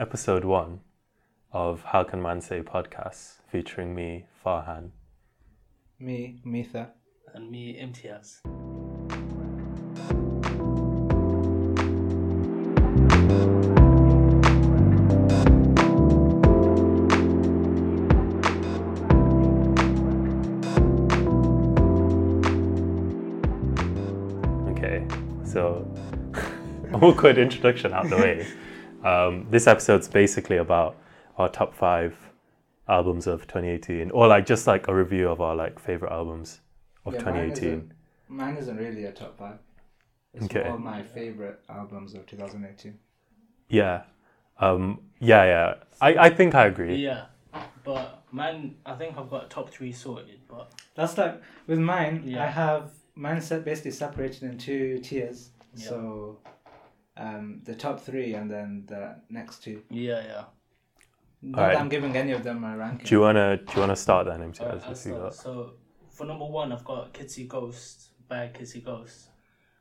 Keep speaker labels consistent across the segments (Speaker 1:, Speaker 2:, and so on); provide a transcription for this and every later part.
Speaker 1: episode one of How Can Man Say podcast featuring me, Farhan.
Speaker 2: Me, Mitha.
Speaker 3: And me, Imtiaz.
Speaker 1: Okay, so awkward introduction out the way. Um, this episode's basically about our top five albums of 2018, or like just like a review of our like favorite albums of
Speaker 2: Yeah, mine
Speaker 1: 2018.
Speaker 2: isn't- Mine isn't really a top five. It's
Speaker 1: Okay.
Speaker 2: more my favorite albums of 2018.
Speaker 1: Yeah, um, yeah, yeah. I, I think I agree.
Speaker 3: Yeah. But mine, I think I've got top three sorted, but
Speaker 2: That's like with mine.
Speaker 3: Yeah.
Speaker 2: I have mine set basically separated in two tiers.
Speaker 3: Yeah.
Speaker 2: So, um, the top three and then the next two.
Speaker 3: yeah, yeah.
Speaker 2: Not
Speaker 1: Alright.
Speaker 2: that I'm giving any of them a ranking.
Speaker 1: Do you wanna do you wanna start then, Imtiaz?
Speaker 3: Alright, I'll
Speaker 1: you
Speaker 3: start.
Speaker 1: got-
Speaker 3: So for number one, I've got Kids See Ghost by Kids See Ghost,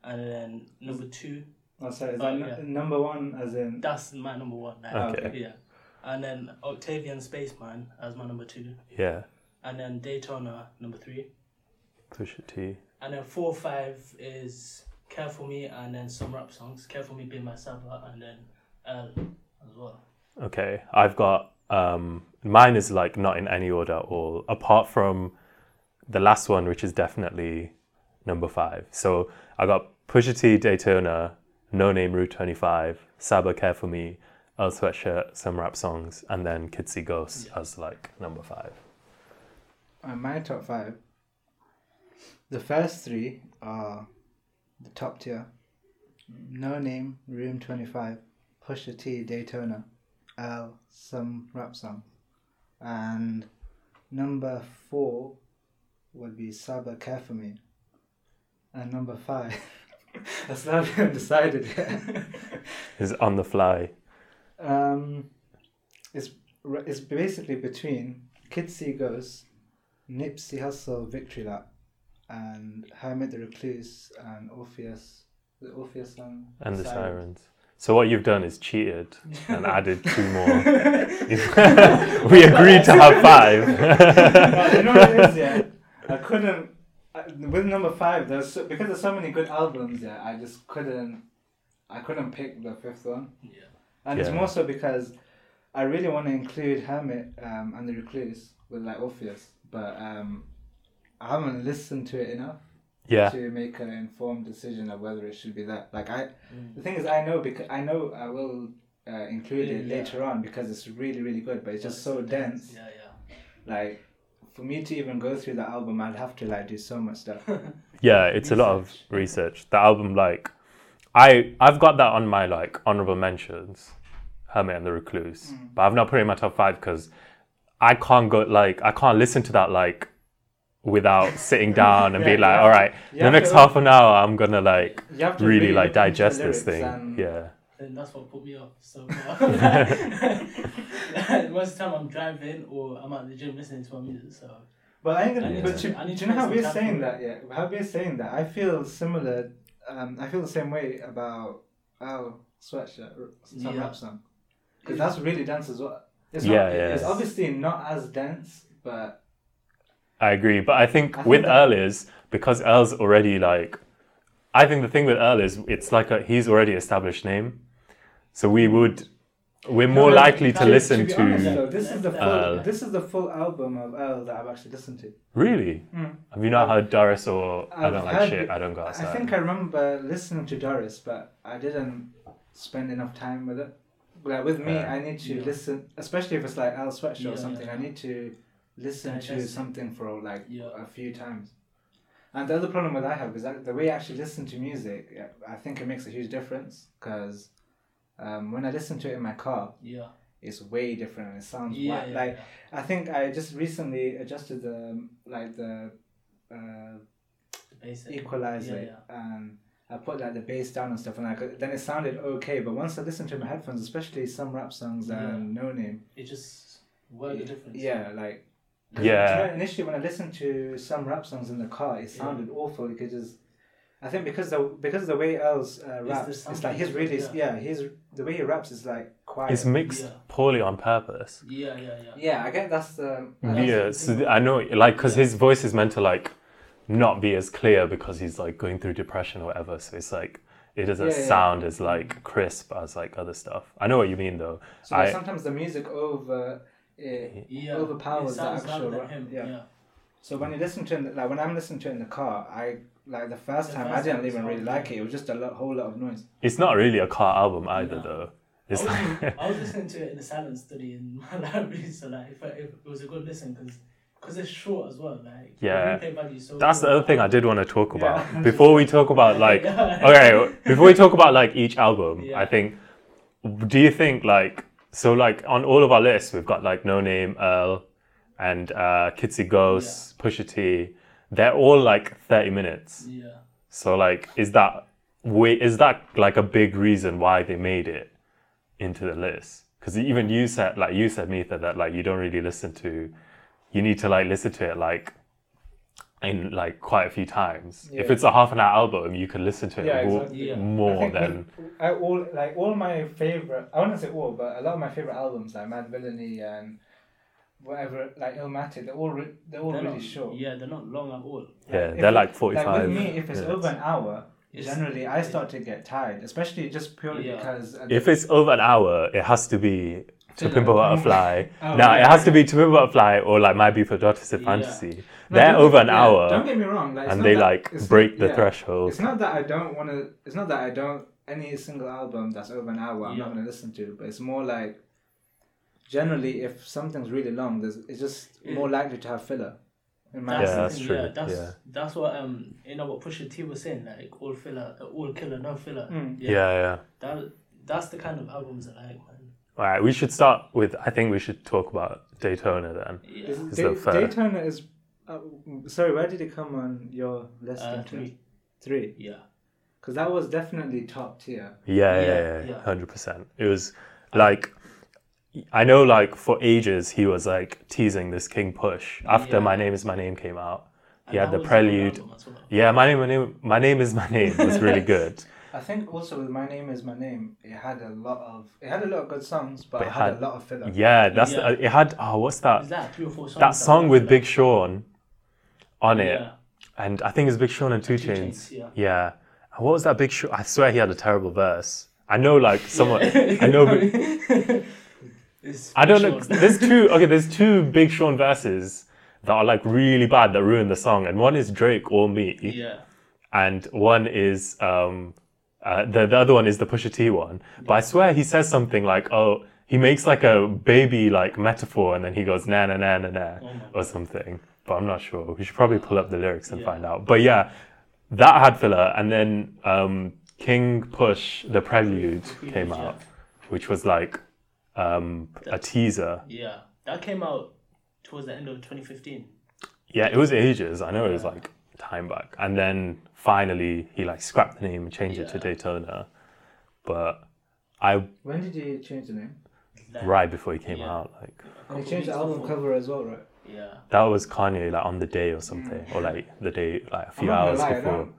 Speaker 3: and then number two,
Speaker 2: oh, sorry, is
Speaker 3: Oh,
Speaker 2: that
Speaker 3: yeah.
Speaker 2: n- number one as in?
Speaker 3: that's my number one. like,
Speaker 1: Okay.
Speaker 3: Yeah, and then Octavian Spaceman as my number two,
Speaker 1: Yeah,
Speaker 3: and then Daytona number three,
Speaker 1: Pusha T.
Speaker 3: and then four five is Care for Me, and then some rap songs. Care for Me being my Saba, and then Earl as well.
Speaker 1: Okay, I've got um, mine is like not in any order at all, apart from the last one, which is definitely number five. So I got Pusha T, Daytona, No Name Room Twenty Five, Saba Care for Me, Earl Sweatshirt, some rap songs, and then Kids See Ghost
Speaker 3: Yeah.
Speaker 1: as like number five.
Speaker 2: Uh, my top five. The first three are the top tier. No Name, Room 25, Pusha T, Daytona, Earl, some rap song. And number four would be Saba Care For Me. And number five, that's not even decided yet.
Speaker 1: Is on the fly.
Speaker 2: um, it's, it's basically between Kids See Ghosts, Nipsey Hussle Victory Lap, and Hermit the Recluse and Orpheus, the Orpheus song.
Speaker 1: And the
Speaker 2: Sirens.
Speaker 1: sirens. So what you've done is cheated and added two more. we agreed to have five.
Speaker 2: Well, you know what it is, yeah? I couldn't, with number five, there's so, because there's so many good albums, yeah, I just couldn't, I couldn't pick the fifth one.
Speaker 3: Yeah.
Speaker 2: And it's more so because I really want to include Hermit um, and the Recluse with like Orpheus, but um, I haven't listened to it enough
Speaker 1: yeah,
Speaker 2: to make an informed decision of whether it should be that. Like I,
Speaker 3: Mm.
Speaker 2: the thing is, I know because I know I will uh, include it
Speaker 3: Yeah.
Speaker 2: later on because it's really really good, but it's just so dense.
Speaker 3: Yeah, yeah.
Speaker 2: Like for me to even go through the album, I'd have to like do so much stuff.
Speaker 1: yeah. It's a lot of research. The album, like, I I've got that on my like honorable mentions, Hermit and the Recluse,
Speaker 2: Mm.
Speaker 1: but I've not put it in my top five because I can't go like I can't listen to that like without sitting down and
Speaker 2: Yeah,
Speaker 1: be like,
Speaker 2: yeah.
Speaker 1: all right,
Speaker 2: You
Speaker 1: the next
Speaker 2: to-
Speaker 1: half an hour I'm gonna like
Speaker 2: You
Speaker 1: really like
Speaker 2: look into the
Speaker 1: digest this thing.
Speaker 2: and-
Speaker 1: Yeah,
Speaker 3: And that's what put me off so far. Most of the time I'm driving or I'm at the gym listening to my music, so
Speaker 2: But I ain't
Speaker 3: I
Speaker 2: gonna.
Speaker 3: need
Speaker 2: But
Speaker 3: to-
Speaker 2: you,
Speaker 3: I need
Speaker 2: do
Speaker 3: to
Speaker 2: you know how
Speaker 3: make some
Speaker 2: we're saying that? Yeah, how we're saying that. I feel similar. Um, I feel the same way about oh sweatshirt, some
Speaker 3: Yeah.
Speaker 2: rap song, because that's really dense as well. It's
Speaker 1: Yeah,
Speaker 2: not,
Speaker 1: yeah.
Speaker 2: It's obviously not as dense, but
Speaker 1: I agree. But I think
Speaker 2: I think
Speaker 1: with
Speaker 2: that-
Speaker 1: Earl is because Earl's already like, I think the thing with Earl is it's like a he's already established name, so we would we're more
Speaker 2: No,
Speaker 1: likely to listen to.
Speaker 2: honest, though, this is the full.
Speaker 1: Uh,
Speaker 2: this is the full album of Earl that I've actually listened to.
Speaker 1: Really?
Speaker 2: Mm.
Speaker 1: Have you not heard Doris or I
Speaker 2: I've
Speaker 1: don't like shit? I don't go outside.
Speaker 2: I think I remember listening to Doris, but I didn't spend enough time with it. Like with me,
Speaker 1: Yeah.
Speaker 2: I need to
Speaker 3: Yeah.
Speaker 2: listen, especially if it's like Earl Sweatshirt
Speaker 3: Yeah,
Speaker 2: or something. I need to listen to something for like
Speaker 3: Yeah.
Speaker 2: a few times. And the other problem that I have is that the way I actually listen to music, I think it makes a huge difference because um, when I listen to it in my car,
Speaker 3: yeah.
Speaker 2: it's way different it sounds
Speaker 3: Yeah, yeah,
Speaker 2: like
Speaker 3: yeah.
Speaker 2: I think I just recently adjusted the like the. Uh,
Speaker 3: The. Yeah, yeah.
Speaker 2: and I put like the bass down and stuff and like then it sounded okay but once I listened to my headphones especially some rap songs
Speaker 3: Yeah.
Speaker 2: and no name
Speaker 3: It just worked the difference.
Speaker 2: yeah like
Speaker 1: Yeah.
Speaker 2: you know, initially when I listened to some rap songs in the car it sounded awful because just I think because the because the way Earl's uh, raps, it's like he's really
Speaker 3: yeah.
Speaker 2: yeah. he's the way he raps is like quiet.
Speaker 1: It's mixed
Speaker 3: Yeah.
Speaker 1: poorly on purpose.
Speaker 3: Yeah, yeah, yeah.
Speaker 2: yeah, I get that's the I
Speaker 1: Yeah,
Speaker 2: guess-
Speaker 1: so th- I know, like, because his voice is meant to like not be as clear because he's like going through depression or whatever. So it's like it doesn't
Speaker 2: Yeah, yeah.
Speaker 1: sound as like crisp as like other stuff. I know what you mean though.
Speaker 2: So
Speaker 1: I-
Speaker 2: sometimes the music over. Uh,
Speaker 3: Yeah.
Speaker 2: Overpowers
Speaker 3: it
Speaker 2: the actual
Speaker 3: louder
Speaker 2: rap,
Speaker 3: him.
Speaker 2: yeah.
Speaker 3: Yeah.
Speaker 2: so when you listen to it, like when I'm listening to it in the car, I like the first
Speaker 3: The
Speaker 2: time I didn't even really like it. It was just a lo- whole lot of noise.
Speaker 1: It's not really a car album either
Speaker 3: No.
Speaker 1: though.
Speaker 3: I
Speaker 1: It's
Speaker 3: was,
Speaker 1: like,
Speaker 3: I was listening to it in the silent study in my library, so like if, I, if it was a good listen because because it's short as well. Like
Speaker 1: Yeah.
Speaker 3: value so
Speaker 1: that's the other thing I did want to talk about
Speaker 2: Yeah.
Speaker 1: before we talk about like okay before we talk about like each album
Speaker 3: Yeah.
Speaker 1: i think do you think like so like on all of our lists we've got like no name earl and uh Kids See Ghosts pusha t. They're all like 30 minutes.
Speaker 3: Yeah.
Speaker 1: so like is that wait is that like a big reason why they made it into the list? Because even you said like you said Mitha that like you don't really listen to you need to like listen to it like in like quite a few times if it's a half an hour album you can listen to it
Speaker 2: Yeah,
Speaker 1: more,
Speaker 2: exactly.
Speaker 3: Yeah.
Speaker 1: more
Speaker 2: I
Speaker 1: than
Speaker 2: I all like all my favorite. I wouldn't say all, but a lot of my favorite albums like Madvillainy and whatever like Illmatic, they're all re- they're all
Speaker 3: They're
Speaker 2: really
Speaker 3: not,
Speaker 2: short.
Speaker 3: Yeah, they're not long at all.
Speaker 1: yeah
Speaker 2: if
Speaker 1: they're like 45
Speaker 2: Like with me, if it's
Speaker 1: minutes.
Speaker 2: over an hour,
Speaker 3: It's-
Speaker 2: generally I start to get tired, especially just purely
Speaker 3: Yeah.
Speaker 2: because uh,
Speaker 1: if it's over an hour it has to be to
Speaker 2: Filler.
Speaker 1: Pimp a Butterfly.
Speaker 2: Oh,
Speaker 1: no,
Speaker 2: yeah.
Speaker 1: it has to be to Pimp a Butterfly or like My Beautiful Twisted
Speaker 3: Yeah.
Speaker 1: Fantasy.
Speaker 2: No,
Speaker 1: They're over
Speaker 2: get-
Speaker 1: an
Speaker 2: yeah,
Speaker 1: hour.
Speaker 2: Don't get me wrong, like,
Speaker 1: and they
Speaker 2: that-
Speaker 1: like break
Speaker 2: not-
Speaker 1: the
Speaker 2: yeah.
Speaker 1: threshold.
Speaker 2: It's not that I don't want to. It's not that I don't any single album that's over an hour. I'm
Speaker 3: Yeah.
Speaker 2: not going to listen to, but it's more like generally if something's really long, there's it's just
Speaker 3: Yeah.
Speaker 2: more likely to have filler. In my
Speaker 1: Yeah, that's
Speaker 3: thing,
Speaker 1: true,
Speaker 3: Yeah, that's
Speaker 1: yeah.
Speaker 3: that's what um you know what Pusha T was saying like all filler, uh, all killer, no filler.
Speaker 2: Mm.
Speaker 1: yeah, yeah.
Speaker 3: That that's the kind of albums I like, man.
Speaker 1: All right, we should start with. I think we should talk about Daytona then.
Speaker 3: Yeah.
Speaker 2: Is
Speaker 1: Is
Speaker 2: Da-
Speaker 1: that?
Speaker 2: Daytona is. Uh, sorry, where did it come on your list?
Speaker 3: Uh,
Speaker 2: in
Speaker 3: three.
Speaker 2: Three.
Speaker 3: Yeah.
Speaker 2: Because that was definitely top tier.
Speaker 1: Yeah,
Speaker 3: Yeah,
Speaker 1: yeah, yeah,
Speaker 3: yeah.
Speaker 1: hundred percent. It was like I know, like for ages, he was like teasing this King Push after
Speaker 3: Yeah.
Speaker 1: My Name Is My Name came out. He
Speaker 3: And
Speaker 1: had the
Speaker 3: was a good
Speaker 1: prelude.
Speaker 3: album well.
Speaker 1: Yeah, my name, my name, my name is my name was really good.
Speaker 2: I think also with My Name Is My Name, it had a lot of it had a lot of good songs, but,
Speaker 1: But
Speaker 2: it
Speaker 1: it
Speaker 2: had,
Speaker 1: had-
Speaker 2: a lot of filler.
Speaker 1: Yeah, that's
Speaker 3: Yeah.
Speaker 1: The, it had. Oh, what's that?
Speaker 3: Is that three or four songs?
Speaker 1: That song
Speaker 3: I
Speaker 1: with
Speaker 3: like?
Speaker 1: Big Sean on it,
Speaker 3: Yeah.
Speaker 1: and I think it's Big Sean and Two,
Speaker 3: Two
Speaker 1: Chains.
Speaker 3: Chainz, yeah.
Speaker 1: Yeah. And what was that Big Sean? I swear he had a terrible verse. I know, like someone. I know. Big- I don't know. There's two. Okay, there's two Big Sean verses that are like really bad that ruin the song, and one is Drake or me,
Speaker 3: yeah.
Speaker 1: and one is um, uh, the the other one is the Pusha T one. But I swear he says something like, "Oh, he makes like a baby like metaphor, and then he goes na na na na na
Speaker 3: Oh
Speaker 1: or something." But I'm not sure. We should probably pull up the lyrics and
Speaker 3: Yeah.
Speaker 1: find out. But yeah, that had filler, and then um, King Push the Prelude
Speaker 3: Prelude,
Speaker 1: came out, which was like um, a teaser.
Speaker 3: Yeah. That came out towards the end of 2015.
Speaker 1: Yeah, it was ages. I know it was like time back. And then finally he like scrapped the name and changed it to Daytona. But I
Speaker 2: When did you change the name?
Speaker 1: Right before he came
Speaker 3: Yeah.
Speaker 1: out, like
Speaker 3: a
Speaker 2: And
Speaker 3: couple
Speaker 2: you changed the album
Speaker 3: before.
Speaker 2: cover as well, right?
Speaker 3: Yeah.
Speaker 1: that was Kanye like on the day or something. Or like the day like a
Speaker 2: I'm
Speaker 1: few hours
Speaker 2: lie, I
Speaker 1: before.
Speaker 2: don't-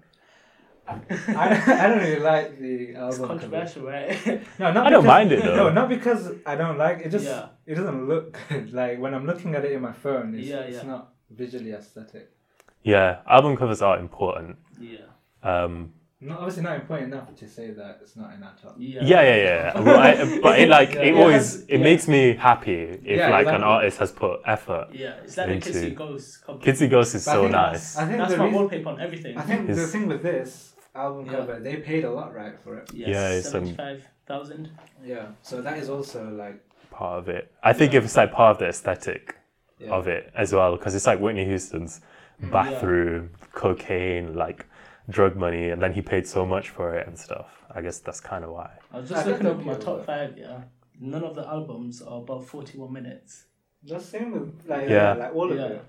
Speaker 2: I, I don't really like the
Speaker 3: It's
Speaker 2: album. cover.
Speaker 3: controversial, right?
Speaker 2: No, not
Speaker 1: I don't mind it, though.
Speaker 2: No, not because I don't like it. Just
Speaker 3: Yeah.
Speaker 2: it doesn't look good. Like when I'm looking at it in my phone, it's,
Speaker 3: Yeah,
Speaker 2: it's not visually aesthetic.
Speaker 1: Yeah, album covers are important.
Speaker 3: yeah.
Speaker 1: Um
Speaker 2: Not obviously not important enough to say that it's not in our top.
Speaker 3: Yeah.
Speaker 1: yeah, yeah, yeah. Well, I, but it like
Speaker 2: Yeah.
Speaker 1: it
Speaker 2: Yeah.
Speaker 1: always it
Speaker 3: Yeah.
Speaker 1: makes me happy if
Speaker 2: Yeah,
Speaker 1: like an artist has put effort.
Speaker 3: Yeah. It's like
Speaker 1: Into-
Speaker 3: the Kids See Ghost cover.
Speaker 1: Kids See Ghost is
Speaker 2: But I
Speaker 1: so
Speaker 2: think
Speaker 1: nice.
Speaker 2: I think
Speaker 3: That's
Speaker 2: the
Speaker 3: my
Speaker 2: reason-
Speaker 3: wallpaper on everything.
Speaker 2: I think the thing with this album
Speaker 3: Yeah.
Speaker 2: cover, they paid a lot, right, for it.
Speaker 3: yes,
Speaker 1: Yeah, it's, um,
Speaker 3: 75,000.
Speaker 2: Yeah. So that is also like
Speaker 1: part of it. I think if it's like part of the aesthetic
Speaker 2: yeah.
Speaker 1: of it as well, because it's like Whitney Houston's
Speaker 2: Mm.
Speaker 1: bathroom, cocaine, like drug money, and then he paid so much for it and stuff. I guess that's kind of why.
Speaker 3: I was just
Speaker 2: think
Speaker 3: looking
Speaker 2: that'd
Speaker 3: up my top five, yeah. None of the albums are above 41 minutes.
Speaker 2: The same with like
Speaker 1: Yeah.
Speaker 2: yeah, like all of
Speaker 3: Yeah.
Speaker 2: it.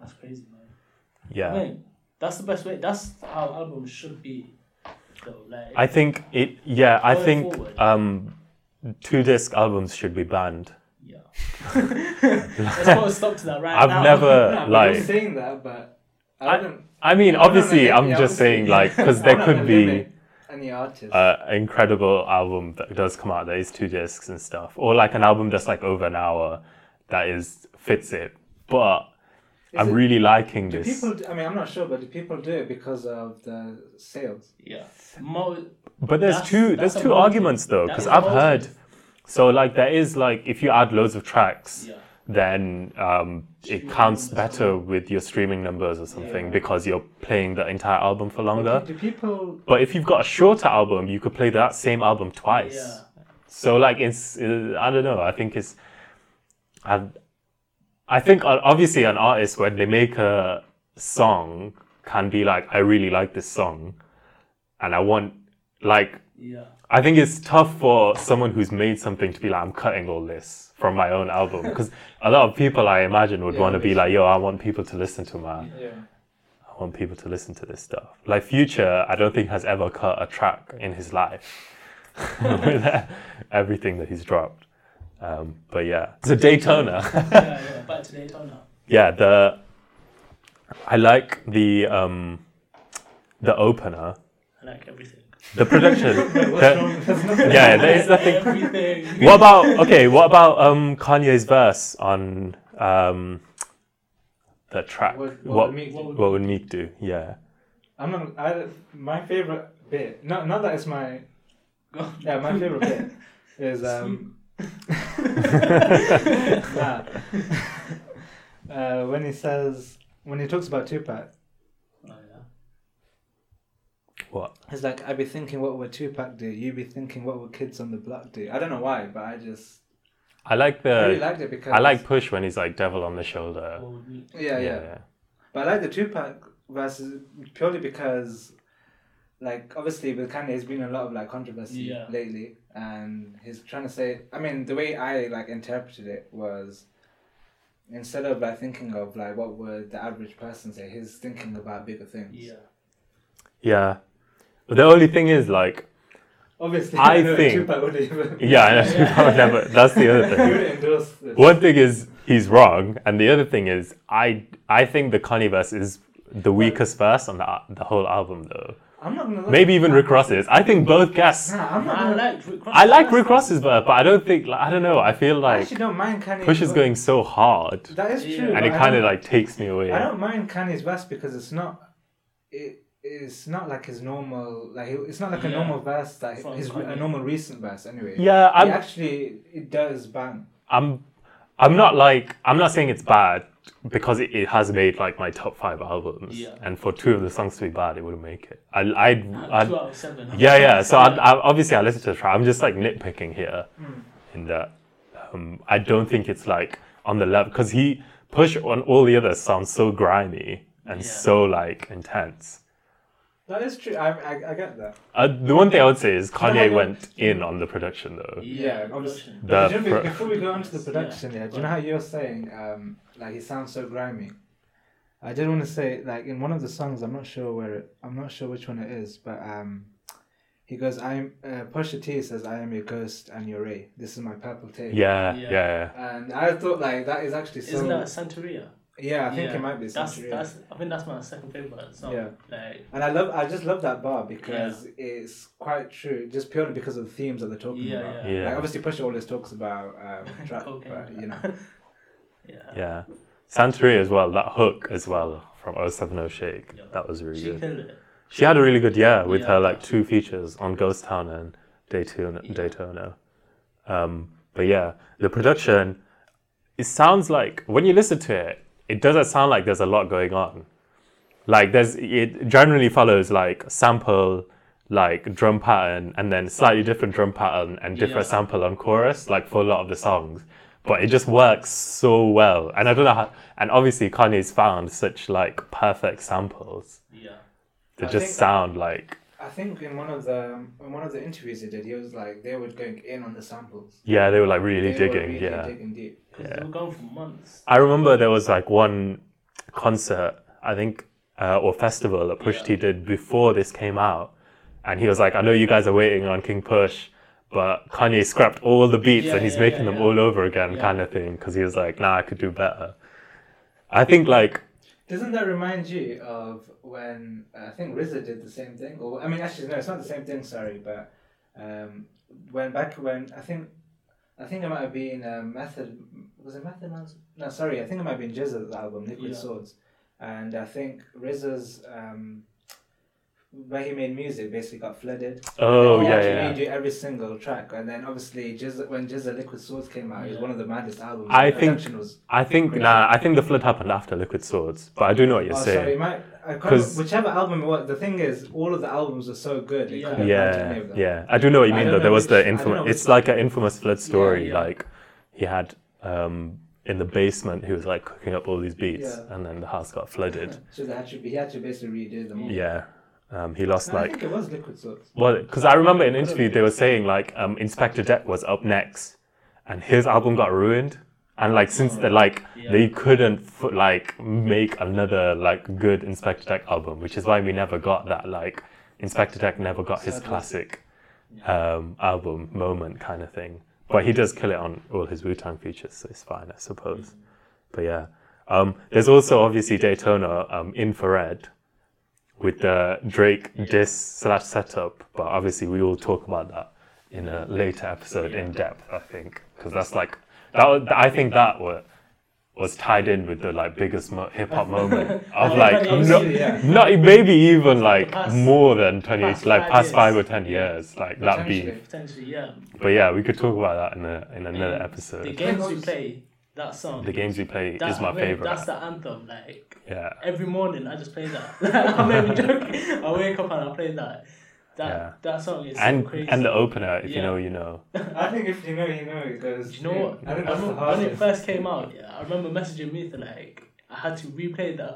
Speaker 3: That's crazy, man.
Speaker 1: Yeah.
Speaker 3: I mean, that's the best way. That's how albums should be, though. Like,
Speaker 1: I think it. Yeah, I think
Speaker 3: forward.
Speaker 1: um, two disc albums should be banned.
Speaker 3: yeah. Let's put a stop to that right now.
Speaker 1: I've
Speaker 3: now.
Speaker 1: never
Speaker 2: Nah, but
Speaker 1: like.
Speaker 2: you're saying that, but I wouldn't.
Speaker 1: I mean,
Speaker 2: I wouldn't
Speaker 1: obviously, I'm just saying,
Speaker 2: obviously.
Speaker 1: like, because there could be
Speaker 2: limit any artist.
Speaker 1: an incredible album that does come out that is two discs and stuff, or like an album that's like over an hour that is fits it. But
Speaker 2: Is
Speaker 1: I'm
Speaker 2: it-
Speaker 1: really liking
Speaker 2: do
Speaker 1: this.
Speaker 2: people? I mean, I'm not sure, but do people do it because of the sales?
Speaker 3: Yeah. Mo-
Speaker 1: But there's
Speaker 3: That's-
Speaker 1: two
Speaker 3: that's
Speaker 1: there's two arguments though, because
Speaker 3: That's a
Speaker 1: I've heard. So like there is like if you add loads of tracks,
Speaker 3: Yeah.
Speaker 1: Then um, it counts better with your streaming numbers or something
Speaker 2: Yeah.
Speaker 1: because you're playing the entire album for longer.
Speaker 2: Do people?
Speaker 1: But if you've got a shorter album, you could play that same album twice.
Speaker 3: Yeah.
Speaker 1: So like it's uh, I don't know. I think it's I I think uh, obviously an artist when they make a song can be like I really like this song, and I want like
Speaker 3: Yeah.
Speaker 1: I think it's tough for someone who's made something to be like I'm cutting all this from my own album because a lot of people I imagine would
Speaker 2: Yeah,
Speaker 1: want to be like yo I want people to listen to my
Speaker 2: Yeah.
Speaker 1: I want people to listen to this stuff. Like Future, I don't think has ever cut a track in his life with everything that he's dropped. Um, but yeah, it's a Daytona.
Speaker 3: yeah, yeah. Back to Daytona.
Speaker 1: yeah, the I like the um, the opener,
Speaker 3: I like everything.
Speaker 1: The production. the- yeah, there is nothing.
Speaker 3: Everything.
Speaker 1: What about okay? What about um, Kanye's verse on um, the track?
Speaker 2: What- what
Speaker 1: what
Speaker 2: would Meek do?
Speaker 1: what would Meek do? Yeah.
Speaker 2: I'm not. I my favorite bit. Not not that it's my. Yeah, my favorite bit is um. nah. uh, when he says when he talks about Tupac,
Speaker 3: yeah.
Speaker 1: What?
Speaker 2: it's like I'd be thinking what would Tupac do, You'd be thinking what would Kids on the Block do. I don't know why, but I just
Speaker 1: I like the.
Speaker 2: I really liked it because
Speaker 1: I like Push when he's like devil on the shoulder.
Speaker 3: What would we-
Speaker 2: yeah, yeah But I like the Tupac verses purely because, like, obviously with Kanye, there's been a lot of like controversy
Speaker 3: Yeah.
Speaker 2: lately, and he's trying to say. I mean, the way I like interpreted it was, instead of like thinking of like what would the average person say, he's thinking about bigger things.
Speaker 3: Yeah.
Speaker 1: Yeah. But the only thing is like,
Speaker 2: Obviously,
Speaker 1: I
Speaker 2: know
Speaker 1: think-
Speaker 2: Tupac would even.
Speaker 1: yeah, I know Tupac would never. That's the other thing.
Speaker 2: would endorse this.
Speaker 1: One thing is he's wrong, and the other thing is I I think the Kanye verse is the weakest verse on the the whole album though.
Speaker 2: I'm not gonna.
Speaker 1: Maybe even Rick Ross's. I think both guests.
Speaker 2: Nah, I'm not. Gonna,
Speaker 3: like Rick Ross.
Speaker 1: I like Rick Ross's verse, but I don't think like I don't know. I feel
Speaker 2: I
Speaker 1: like
Speaker 2: actually don't mind Kanye.
Speaker 1: Push is going so hard,
Speaker 2: That is true.
Speaker 1: and it kind of like takes me away.
Speaker 2: I don't mind Kanye's verse because it's not. It it's not like his normal like it's not like a normal verse that
Speaker 3: From
Speaker 2: his a normal recent verse anyway.
Speaker 1: Yeah, I'm.
Speaker 2: actually it does bang.
Speaker 1: I'm I'm not like I'm not saying it's bad because it, it has made like my top five albums,
Speaker 3: Yeah.
Speaker 1: and for two of the songs to be bad, it wouldn't make it. I I
Speaker 3: Two
Speaker 1: I
Speaker 3: out of seven.
Speaker 1: yeah yeah. So I, I obviously I listen to the track. I'm just like nitpicking here
Speaker 2: Mm.
Speaker 1: in that um, I don't think it's like on the level because he push on all the others sounds so grimy and
Speaker 3: Yeah.
Speaker 1: so like intense.
Speaker 2: That is true. I I, I get that.
Speaker 1: Uh, the one thing I would say is Kanye
Speaker 2: you-
Speaker 1: went in on the production though.
Speaker 2: Yeah,
Speaker 3: production.
Speaker 1: The
Speaker 2: you know,
Speaker 1: pro-
Speaker 2: before we go on to the production, yeah, do you know how you're saying um like he sounds so grimy? I did want to say like in one of the songs, I'm not sure where it, I'm not sure which one it is, but um. He goes, I'm uh, Pusha T says, I am your ghost and your ray. This is my purple tape.
Speaker 1: Yeah,
Speaker 3: Yeah.
Speaker 1: yeah, yeah.
Speaker 2: And I thought like that is actually so.
Speaker 3: Isn't that a Santeria?
Speaker 2: Yeah, I think
Speaker 3: Yeah.
Speaker 2: it might be
Speaker 3: That's,
Speaker 2: Santeria.
Speaker 3: that's, I think that's my second favorite song.
Speaker 2: Yeah.
Speaker 3: Like,
Speaker 2: And I love, I just love that bar because it's quite true, just purely because of the themes that they're talking
Speaker 3: Yeah,
Speaker 2: about.
Speaker 3: yeah.
Speaker 1: Yeah.
Speaker 2: Like obviously, Pusha always talks about um, trap,
Speaker 3: Cocaine.
Speaker 2: but you know,
Speaker 3: yeah.
Speaker 1: Yeah. Santeria as well, that hook as well from 070 Shake.
Speaker 3: Yeah.
Speaker 1: That was really
Speaker 3: She
Speaker 1: good.
Speaker 3: killed it.
Speaker 1: She had a really good year with
Speaker 3: Yeah.
Speaker 1: her like two features on Ghost Town and Daytona.
Speaker 3: Yeah.
Speaker 1: Daytona. Um, but yeah, the production, it sounds like when you listen to it, it doesn't sound like there's a lot going on. Like there's, it generally follows like sample, like drum pattern, and then slightly different drum pattern and different
Speaker 3: Yeah.
Speaker 1: sample on chorus, like for a lot of the songs. But it just works so well, and I don't know how. And obviously, Kanye's found such like perfect samples
Speaker 3: Yeah.
Speaker 1: that
Speaker 2: I
Speaker 1: just sound like
Speaker 2: I think in one of the in one of the interviews he did, he was like they were going in on the samples.
Speaker 1: yeah, they were like really
Speaker 2: They were
Speaker 1: digging.
Speaker 2: really
Speaker 1: yeah,
Speaker 2: digging deep.
Speaker 1: Yeah.
Speaker 3: they were going for months.
Speaker 1: I remember there was like one concert, I think, uh, or festival that Push
Speaker 3: Yeah.
Speaker 1: T did before this came out, and he was like, "I know you guys are waiting on King Push." But Kanye scrapped all the beats
Speaker 3: Yeah,
Speaker 1: and he's
Speaker 3: yeah,
Speaker 1: making
Speaker 3: yeah,
Speaker 1: them
Speaker 3: yeah.
Speaker 1: all over again,
Speaker 3: Yeah.
Speaker 1: kind of thing, because he was like, "Nah, I could do better." I think like
Speaker 2: Doesn't that remind you of when uh, I think RZA did the same thing? Or I mean, actually, no, it's not the same thing. Sorry, but um, when back when I think I think it might have been uh, Method. Was it Method Man's? No, sorry, I think it might have been GZA's album, Liquid
Speaker 3: Yeah.
Speaker 2: Swords, and I think RZA's um, where he made music basically got flooded.
Speaker 1: Oh
Speaker 2: he
Speaker 1: yeah,
Speaker 2: had
Speaker 1: yeah.
Speaker 2: redo every single track, and then obviously GZA, when GZA Liquid Swords came out, it was one of the maddest albums.
Speaker 1: I
Speaker 2: The
Speaker 1: think-
Speaker 2: was
Speaker 1: I think nah. I think the flood happened after Liquid Swords, but I do know what you're
Speaker 2: oh,
Speaker 1: saying.
Speaker 2: sorry, it might, I can't,
Speaker 1: 'Cause-
Speaker 2: whichever album it was. The thing is, all of the albums are so good.
Speaker 3: Yeah.
Speaker 2: couldn't imagine any
Speaker 1: Yeah, yeah. I do know what you mean though. There was
Speaker 2: which-
Speaker 1: the
Speaker 2: I don't know
Speaker 1: infamous. It's like an infamous flood story.
Speaker 3: yeah.
Speaker 1: Like he had um in the basement, he was like cooking up all these beats,
Speaker 2: Yeah.
Speaker 1: and then the house got flooded.
Speaker 2: So they had to, he had to basically redo them all.
Speaker 1: yeah, um, he lost
Speaker 2: No, I
Speaker 1: like
Speaker 2: think it was Liquid Swords.
Speaker 1: well, because I remember in an interview they were saying like um, Inspectah Deck was up next, and his album got ruined, and like since the like
Speaker 3: Yeah.
Speaker 1: they couldn't f- like make another like good Inspectah Deck album, which is why we never got that like Inspectah Deck never got his classic um, album moment kind of thing. But he does kill it on all his Wu Tang features, so it's fine, I suppose. But yeah, um, there's also obviously Daytona um, Infrared with the Drake diss slash setup, but obviously we will talk about that in a later episode in depth. I think because that's like that. Was, I think that was was tied in with the like biggest mo- hip hop moment of
Speaker 3: Oh,
Speaker 1: like no,
Speaker 2: yeah.
Speaker 1: not maybe even like
Speaker 3: past-
Speaker 1: more than twenty
Speaker 3: past
Speaker 1: like
Speaker 3: five
Speaker 1: past
Speaker 3: years.
Speaker 1: five or ten years like that beef.
Speaker 2: Potentially.
Speaker 3: Yeah.
Speaker 1: But yeah, we could talk about that in a in another
Speaker 3: The
Speaker 1: episode.
Speaker 3: games we play, that song.
Speaker 1: The games we play
Speaker 3: that,
Speaker 1: is my
Speaker 3: I
Speaker 1: favorite.
Speaker 3: That's the anthem. Like
Speaker 1: Yeah.
Speaker 3: every morning, I just play that. I'm not even joking. I wake up and I play that. That
Speaker 1: Yeah.
Speaker 3: that song is
Speaker 1: And
Speaker 3: so crazy.
Speaker 1: and the opener, if you know, you know.
Speaker 2: I think if you know, you know, because
Speaker 3: Do you know what?
Speaker 2: I think
Speaker 3: I
Speaker 2: that's the
Speaker 3: remember when it first came out, yeah, I remember messaging me to like I had to replay the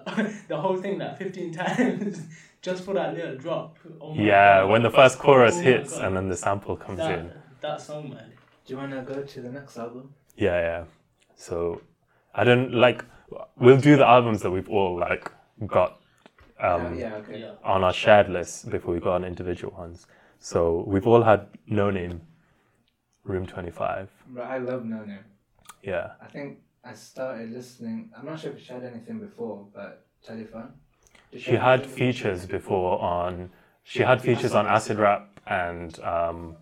Speaker 3: the whole thing like fifteen times just for that little drop. Oh my
Speaker 1: Yeah,
Speaker 3: God.
Speaker 1: when the first chorus
Speaker 3: Oh
Speaker 1: hits
Speaker 3: God.
Speaker 1: and then the sample comes
Speaker 3: that,
Speaker 1: in.
Speaker 3: that song, man.
Speaker 2: Do you want to go to the next album?
Speaker 1: Yeah, yeah. So I don't like. We'll do the albums that we've all like got um,
Speaker 2: yeah, yeah, okay.
Speaker 3: Yeah.
Speaker 1: on our shared list before we go on individual ones. So we've all had No Name, Room Twenty Five.
Speaker 2: But I love No Name.
Speaker 1: Yeah,
Speaker 2: I think I started listening. I'm not sure if she had anything before, but Telephone. Did
Speaker 1: she had features before on. She had features on Acid Rap and um,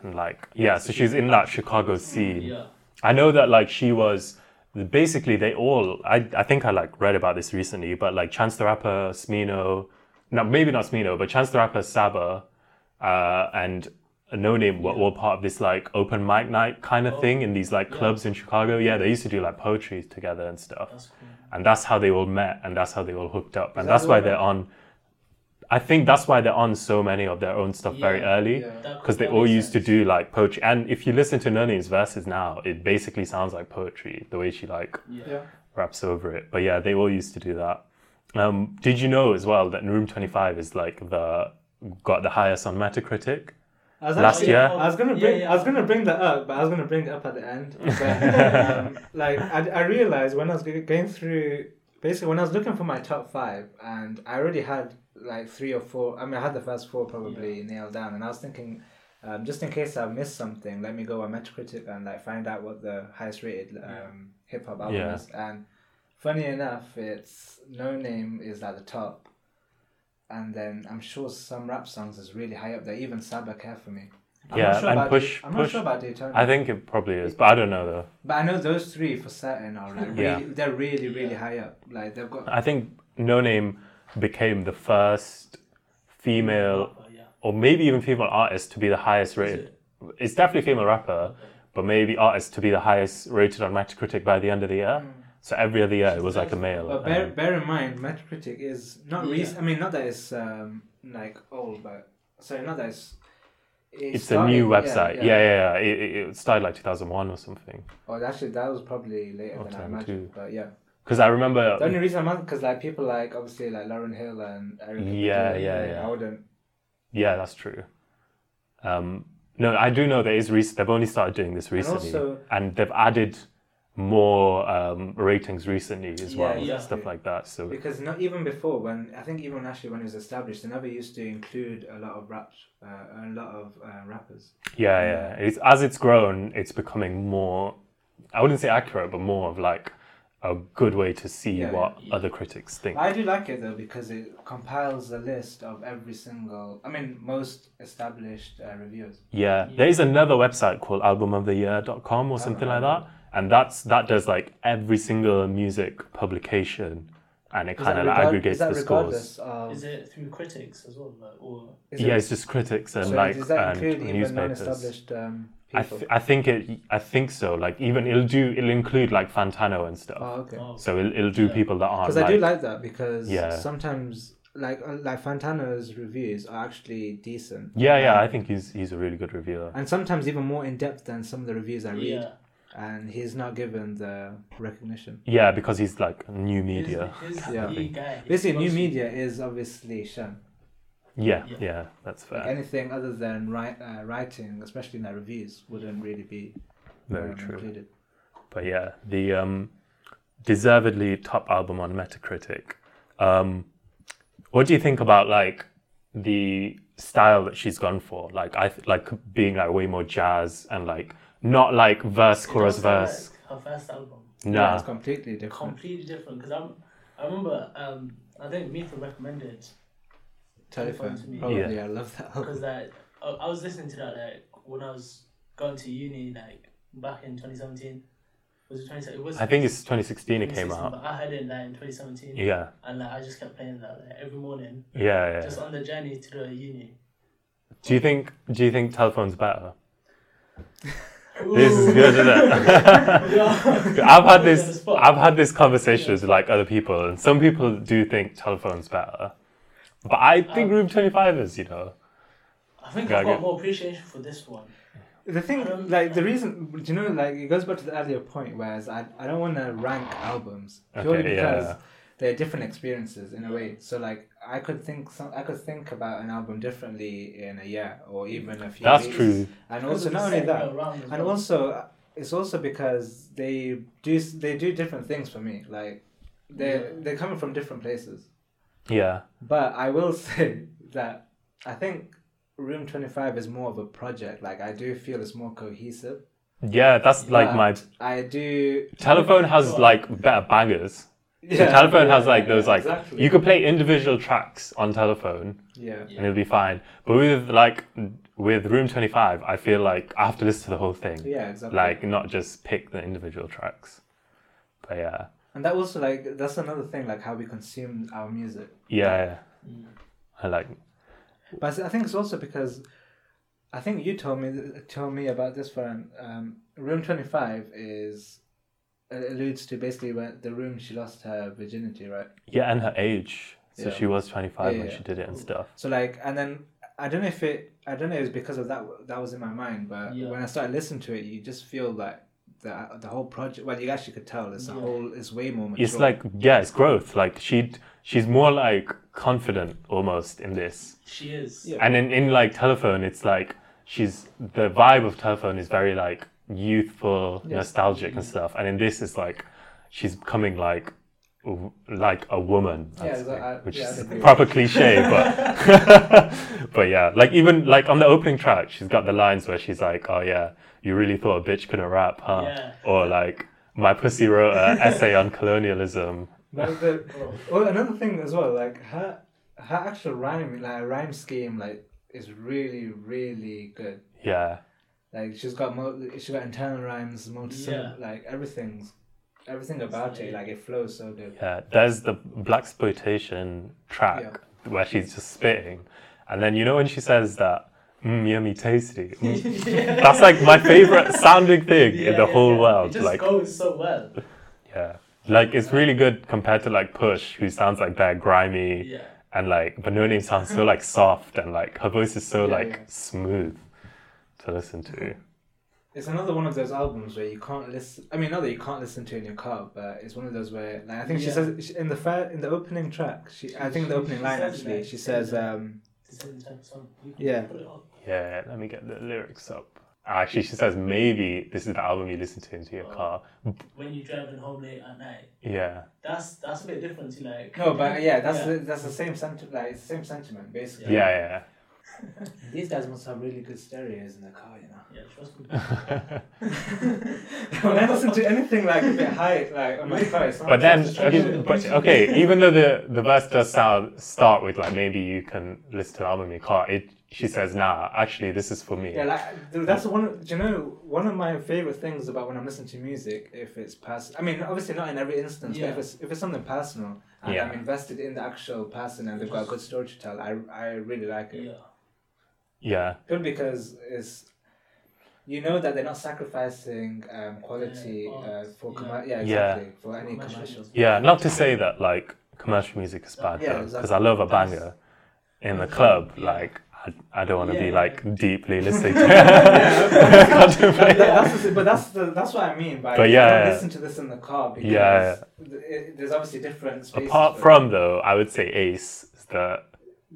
Speaker 1: and like yeah. So she's in that Chicago scene.
Speaker 3: Yeah.
Speaker 1: I know that like she was basically they all I, I think I like read about this recently, but like Chance the Rapper, Smino, no maybe not Smino, but Chance the Rapper, Saba, uh, and a No Name were all part of this like open mic night kind of thing in these like clubs in Chicago. Yeah, they used to do like poetry together and stuff,
Speaker 3: That's cool.
Speaker 1: and that's how they all met and that's how they all hooked up, and
Speaker 2: that
Speaker 1: that's why they're on. I think that's why they're on so many of their own stuff very
Speaker 3: Yeah,
Speaker 1: early
Speaker 2: Yeah.
Speaker 1: Because they all
Speaker 3: makes
Speaker 1: used to do like poetry. And if you listen to Noni's verses now, it basically sounds like poetry the way she like
Speaker 3: Yeah.
Speaker 2: Yeah.
Speaker 1: raps over it. But yeah, they all used to do that. Um, did you know as well that Room Twenty Five is like the got the highest on Metacritic? Last
Speaker 2: actually-
Speaker 1: year?
Speaker 2: I was gonna bring.
Speaker 3: yeah.
Speaker 2: I was gonna bring that up, but I was gonna bring it up at the end. But, um, like I, I realized when I was going through, basically when I was looking for my top five, and I already had like three or four. I mean, I had the first four probably nailed down, and I was thinking. Um, just in case I missed something, let me go on Metacritic and like find out what the highest rated um, hip hop album
Speaker 1: Yeah.
Speaker 2: is. And funny enough, it's No Name is at the top, and then I'm sure some rap songs is really high up there. Even Saba Care for Me. I'm
Speaker 1: Yeah,
Speaker 2: not sure
Speaker 1: and
Speaker 2: about
Speaker 1: Push-
Speaker 2: Da- I'm not sure about Daytona.
Speaker 1: I think it probably is, but I don't know though.
Speaker 2: but I know those three for certain are like really, they're really, really
Speaker 3: Yeah.
Speaker 2: high up. Like they've got.
Speaker 1: I think No Name became the first female
Speaker 3: Rapper, yeah.
Speaker 1: or maybe even female artist to be the highest rated.
Speaker 3: it?
Speaker 1: It's definitely female rapper, but maybe artist to be the highest rated on Metacritic by the end of the year. So every other year it was like a male.
Speaker 2: But bear,
Speaker 1: um,
Speaker 2: bear in mind, Metacritic is not
Speaker 3: Yeah.
Speaker 2: recent. I mean, not that it's um, like old, but sorry, not that it's. It
Speaker 1: it's a
Speaker 2: started-
Speaker 1: new
Speaker 2: yeah,
Speaker 1: website. Yeah, yeah, yeah. It, it, it started like 2001 or something.
Speaker 2: Oh, actually, that was probably later
Speaker 1: Oh,
Speaker 2: than I imagined.
Speaker 1: too.
Speaker 2: But yeah,
Speaker 1: Because I remember.
Speaker 2: the only reason I'm because like people like obviously like Lauryn Hill and Eric.
Speaker 1: Yeah, yeah, yeah.
Speaker 2: I wouldn't.
Speaker 1: Yeah, that's true. Um, no, I do know there is recent. They've only started doing this recently,
Speaker 2: also-
Speaker 1: and they've added more um, ratings recently as
Speaker 2: Yeah,
Speaker 1: well,
Speaker 3: yeah.
Speaker 1: stuff like that. So
Speaker 2: Because not even before, when I think even actually when it was established, they never used to include a lot of raps, uh, a lot of uh, rappers.
Speaker 1: yeah, yeah. It's as it's grown, it's becoming more. I wouldn't say accurate, but more of like a good way to see
Speaker 2: Yeah,
Speaker 1: what other critics think.
Speaker 2: I do like it though because it compiles a list of every single. I mean, most established uh, reviewers.
Speaker 1: Yeah, there is another website called albumoftheyear.com or something like that, and that's that does like every single music publication, and it kind
Speaker 2: that
Speaker 1: of
Speaker 2: regard-
Speaker 1: aggregates
Speaker 2: is that
Speaker 1: the scores.
Speaker 2: regardless
Speaker 3: Is it through critics as well, like, or
Speaker 2: is
Speaker 1: yeah,
Speaker 2: it-
Speaker 1: it's just critics and
Speaker 2: so
Speaker 1: like
Speaker 2: does that
Speaker 1: and
Speaker 2: include even
Speaker 1: newspapers.
Speaker 2: non-established um,
Speaker 1: I,
Speaker 2: people?
Speaker 1: th- I think it. I think so. Like even it'll do. It'll include like Fantano and stuff.
Speaker 2: oh, okay.
Speaker 3: oh,
Speaker 1: So it'll, it'll do
Speaker 3: Yeah.
Speaker 1: people that aren't
Speaker 2: Because
Speaker 1: like,
Speaker 2: I do like that because
Speaker 1: Yeah.
Speaker 2: sometimes like uh, like Fantano's reviews are actually decent.
Speaker 1: Yeah, yeah. I
Speaker 2: Um,
Speaker 1: think he's he's a really good reviewer.
Speaker 2: and sometimes even more in depth than some of the reviews I read.
Speaker 3: yeah.
Speaker 2: And he's not given the recognition.
Speaker 1: Yeah, because he's like new media.
Speaker 3: His, his
Speaker 2: Yeah.
Speaker 3: guy.
Speaker 2: Basically, new media is obviously Shan.
Speaker 1: Yeah,
Speaker 3: Yeah.
Speaker 1: yeah, that's fair.
Speaker 2: Like anything other than write, uh, writing, especially in the reviews, wouldn't really be
Speaker 1: Very
Speaker 2: um,
Speaker 1: true.
Speaker 2: included.
Speaker 1: But yeah, the um, deservedly top album on Metacritic. Um, what do you think about like the style that she's gone for? Like I th- like being like way more jazz and like not like verse
Speaker 3: It
Speaker 1: chorus
Speaker 3: sound
Speaker 1: verse.
Speaker 3: like her first album.
Speaker 2: Yeah,
Speaker 1: Nah,
Speaker 2: it's completely different.
Speaker 3: Completely different. Because I'm, I remember, um, I think Mitha recommended
Speaker 2: Telephone.
Speaker 3: Telephone to me.
Speaker 2: Probably,
Speaker 1: Yeah.
Speaker 2: I love that album.
Speaker 3: because like I, I was listening to that like when I was going to uni like back in 2017. Was it 2017? It was.
Speaker 1: I think it's 2016 it came out.
Speaker 3: But I heard it like in 2017,
Speaker 1: Yeah,
Speaker 3: and like I just kept playing that like, every morning,
Speaker 1: yeah, yeah.
Speaker 3: just on the journey to the uni.
Speaker 1: Do you think Do you think telephone's better? This is good, isn't it?
Speaker 3: yeah.
Speaker 1: I've had this. I've had this conversation with like other people, and some people do think telephone's better, but I think
Speaker 3: Um,
Speaker 1: Room Twenty Five is. You know,
Speaker 3: I think I've got more appreciation for this one.
Speaker 2: The thing, like the reason, do you know, like it goes back to the earlier point, whereas I, I don't want to rank albums purely
Speaker 1: Okay,
Speaker 2: because
Speaker 1: yeah.
Speaker 2: They're different experiences in a way. So like I could think some, I could think about an album differently in a year or even a few.
Speaker 1: that's
Speaker 2: weeks.
Speaker 1: true.
Speaker 2: And also not only that, and
Speaker 3: well.
Speaker 2: also uh, it's also because they do they do different things for me. Like they
Speaker 3: Yeah.
Speaker 2: they're coming from different places.
Speaker 1: Yeah,
Speaker 2: But I will say that I think Room Twenty Five is more of a project. Like I do feel it's more cohesive.
Speaker 1: yeah. That's like my
Speaker 2: I do.
Speaker 1: telephone has like better bangers.
Speaker 2: Yeah,
Speaker 1: telephone
Speaker 2: yeah,
Speaker 1: has like those like
Speaker 2: exactly.
Speaker 1: you could play individual tracks on telephone
Speaker 2: Yeah.
Speaker 1: and it'll be fine. But with like with Room Twenty Five, I feel like I have to listen to the whole thing,
Speaker 2: Yeah, exactly.
Speaker 1: like not just pick the individual tracks. But yeah,
Speaker 2: and that also like that's another thing, like how we consume our music.
Speaker 1: yeah,
Speaker 3: Mm.
Speaker 1: I like
Speaker 2: But I think it's also because I think you told me told me about this one. Um, room twenty five is alludes to basically when the room she lost her virginity, right?
Speaker 1: yeah, and her age. So
Speaker 2: Yeah.
Speaker 1: she was twenty five
Speaker 2: Yeah,
Speaker 1: when
Speaker 2: yeah.
Speaker 1: she did it and stuff.
Speaker 2: So like, and then I don't know if it I don't know if was because of that that was in my mind, but
Speaker 3: Yeah.
Speaker 2: when I started listening to it, you just feel like the the whole project. Well, you actually could tell it's a whole it's way more mature.
Speaker 1: It's like yeah, it's growth. Like she she's more like confident almost in this.
Speaker 3: She is.
Speaker 2: Yeah.
Speaker 1: And in, in like telephone, it's like she's the vibe of telephone is very like youthful,
Speaker 2: Yeah.
Speaker 1: nostalgic and stuff. And in this, it's like she's becoming like like a woman,
Speaker 2: Yeah,
Speaker 1: say,
Speaker 2: I-
Speaker 1: which
Speaker 2: yeah,
Speaker 1: is proper cliche, but but yeah, like even like on the opening track, she's got the lines where she's like, "Oh yeah, you really thought a bitch couldn't rap, huh?"
Speaker 3: Yeah.
Speaker 1: Or like, "My pussy wrote an essay on colonialism."
Speaker 2: But the,
Speaker 3: Oh.
Speaker 2: well, another thing as well, like her her actual rhyme, like rhyme scheme, like is really really good.
Speaker 1: Yeah,
Speaker 2: Like she's got mo- she's got internal rhymes, multi
Speaker 3: Yeah.
Speaker 2: like everything's everything about it, like it flows so good.
Speaker 1: Yeah, there's the black exploitation track where she's just spitting, and then you know when she says that mm, yummy tasty. mm, That's like my favorite sounding thing in the whole world.
Speaker 3: It just
Speaker 1: Like
Speaker 3: goes so well.
Speaker 1: yeah, like it's really good compared to like Push, who sounds like they're grimy
Speaker 3: Yeah.
Speaker 1: and like but No Name sounds so like soft and like her voice is so
Speaker 2: Yeah,
Speaker 1: like
Speaker 2: yeah.
Speaker 1: smooth to listen to.
Speaker 2: It's another one of those albums where you can't listen. I mean, not that you can't listen to in your car, but it's one of those where, like, I think she says she, in the fir- in the opening track. She, I think the opening line actually,
Speaker 3: that.
Speaker 2: she says, um,
Speaker 3: It's in the type of song. You can
Speaker 2: Yeah.
Speaker 3: Put it on.
Speaker 1: Yeah, let me get the lyrics up. Actually, she says maybe this is the album you listen to into your car.
Speaker 3: When you're driving home late at night.
Speaker 1: Yeah.
Speaker 3: That's that's a bit different to like.
Speaker 2: no, but yeah, that's
Speaker 3: Yeah.
Speaker 2: The, that's the same sentiment. Like it's the same sentiment basically.
Speaker 1: Yeah, yeah.
Speaker 2: These guys must have really good stereos in the car, you know.
Speaker 3: Yeah, trust me.
Speaker 2: when I listen to anything like a bit high, like on my car,
Speaker 1: But then, okay, but okay, even though the, the verse does sound start with like maybe you can listen to the album in your car, it she says, "Nah, actually, this is for me."
Speaker 2: Yeah, like that's one. Do you know one of my favorite things about when I'm listening to music? If it's personal, I mean, obviously not in every instance, but if it's if it's something personal and
Speaker 1: Yeah.
Speaker 2: I'm invested in the actual person and they've got a good story to tell, I I really like it.
Speaker 3: Yeah.
Speaker 1: Yeah,
Speaker 2: Good because it's. You know that they're not sacrificing um, quality
Speaker 3: Yeah,
Speaker 2: uh, for
Speaker 3: yeah.
Speaker 2: commer- yeah
Speaker 1: Yeah.
Speaker 2: exactly for any
Speaker 3: Commercial.
Speaker 2: commercials.
Speaker 1: yeah. Not to say that like commercial music is bad
Speaker 2: Yeah,
Speaker 1: though, because
Speaker 2: exactly.
Speaker 1: I love a banger in the club.
Speaker 3: Yeah.
Speaker 1: Like, I, I don't want to
Speaker 3: Yeah,
Speaker 1: be
Speaker 3: yeah.
Speaker 1: like deeply listening to.
Speaker 2: That-
Speaker 1: contemplate.
Speaker 2: that's the, but that's the, that's what I mean by
Speaker 1: But
Speaker 2: you
Speaker 1: yeah.
Speaker 2: listen to this in the car because
Speaker 1: Yeah.
Speaker 2: it, there's obviously different spaces.
Speaker 1: Apart
Speaker 2: for it.
Speaker 1: from though, I would say Ace is the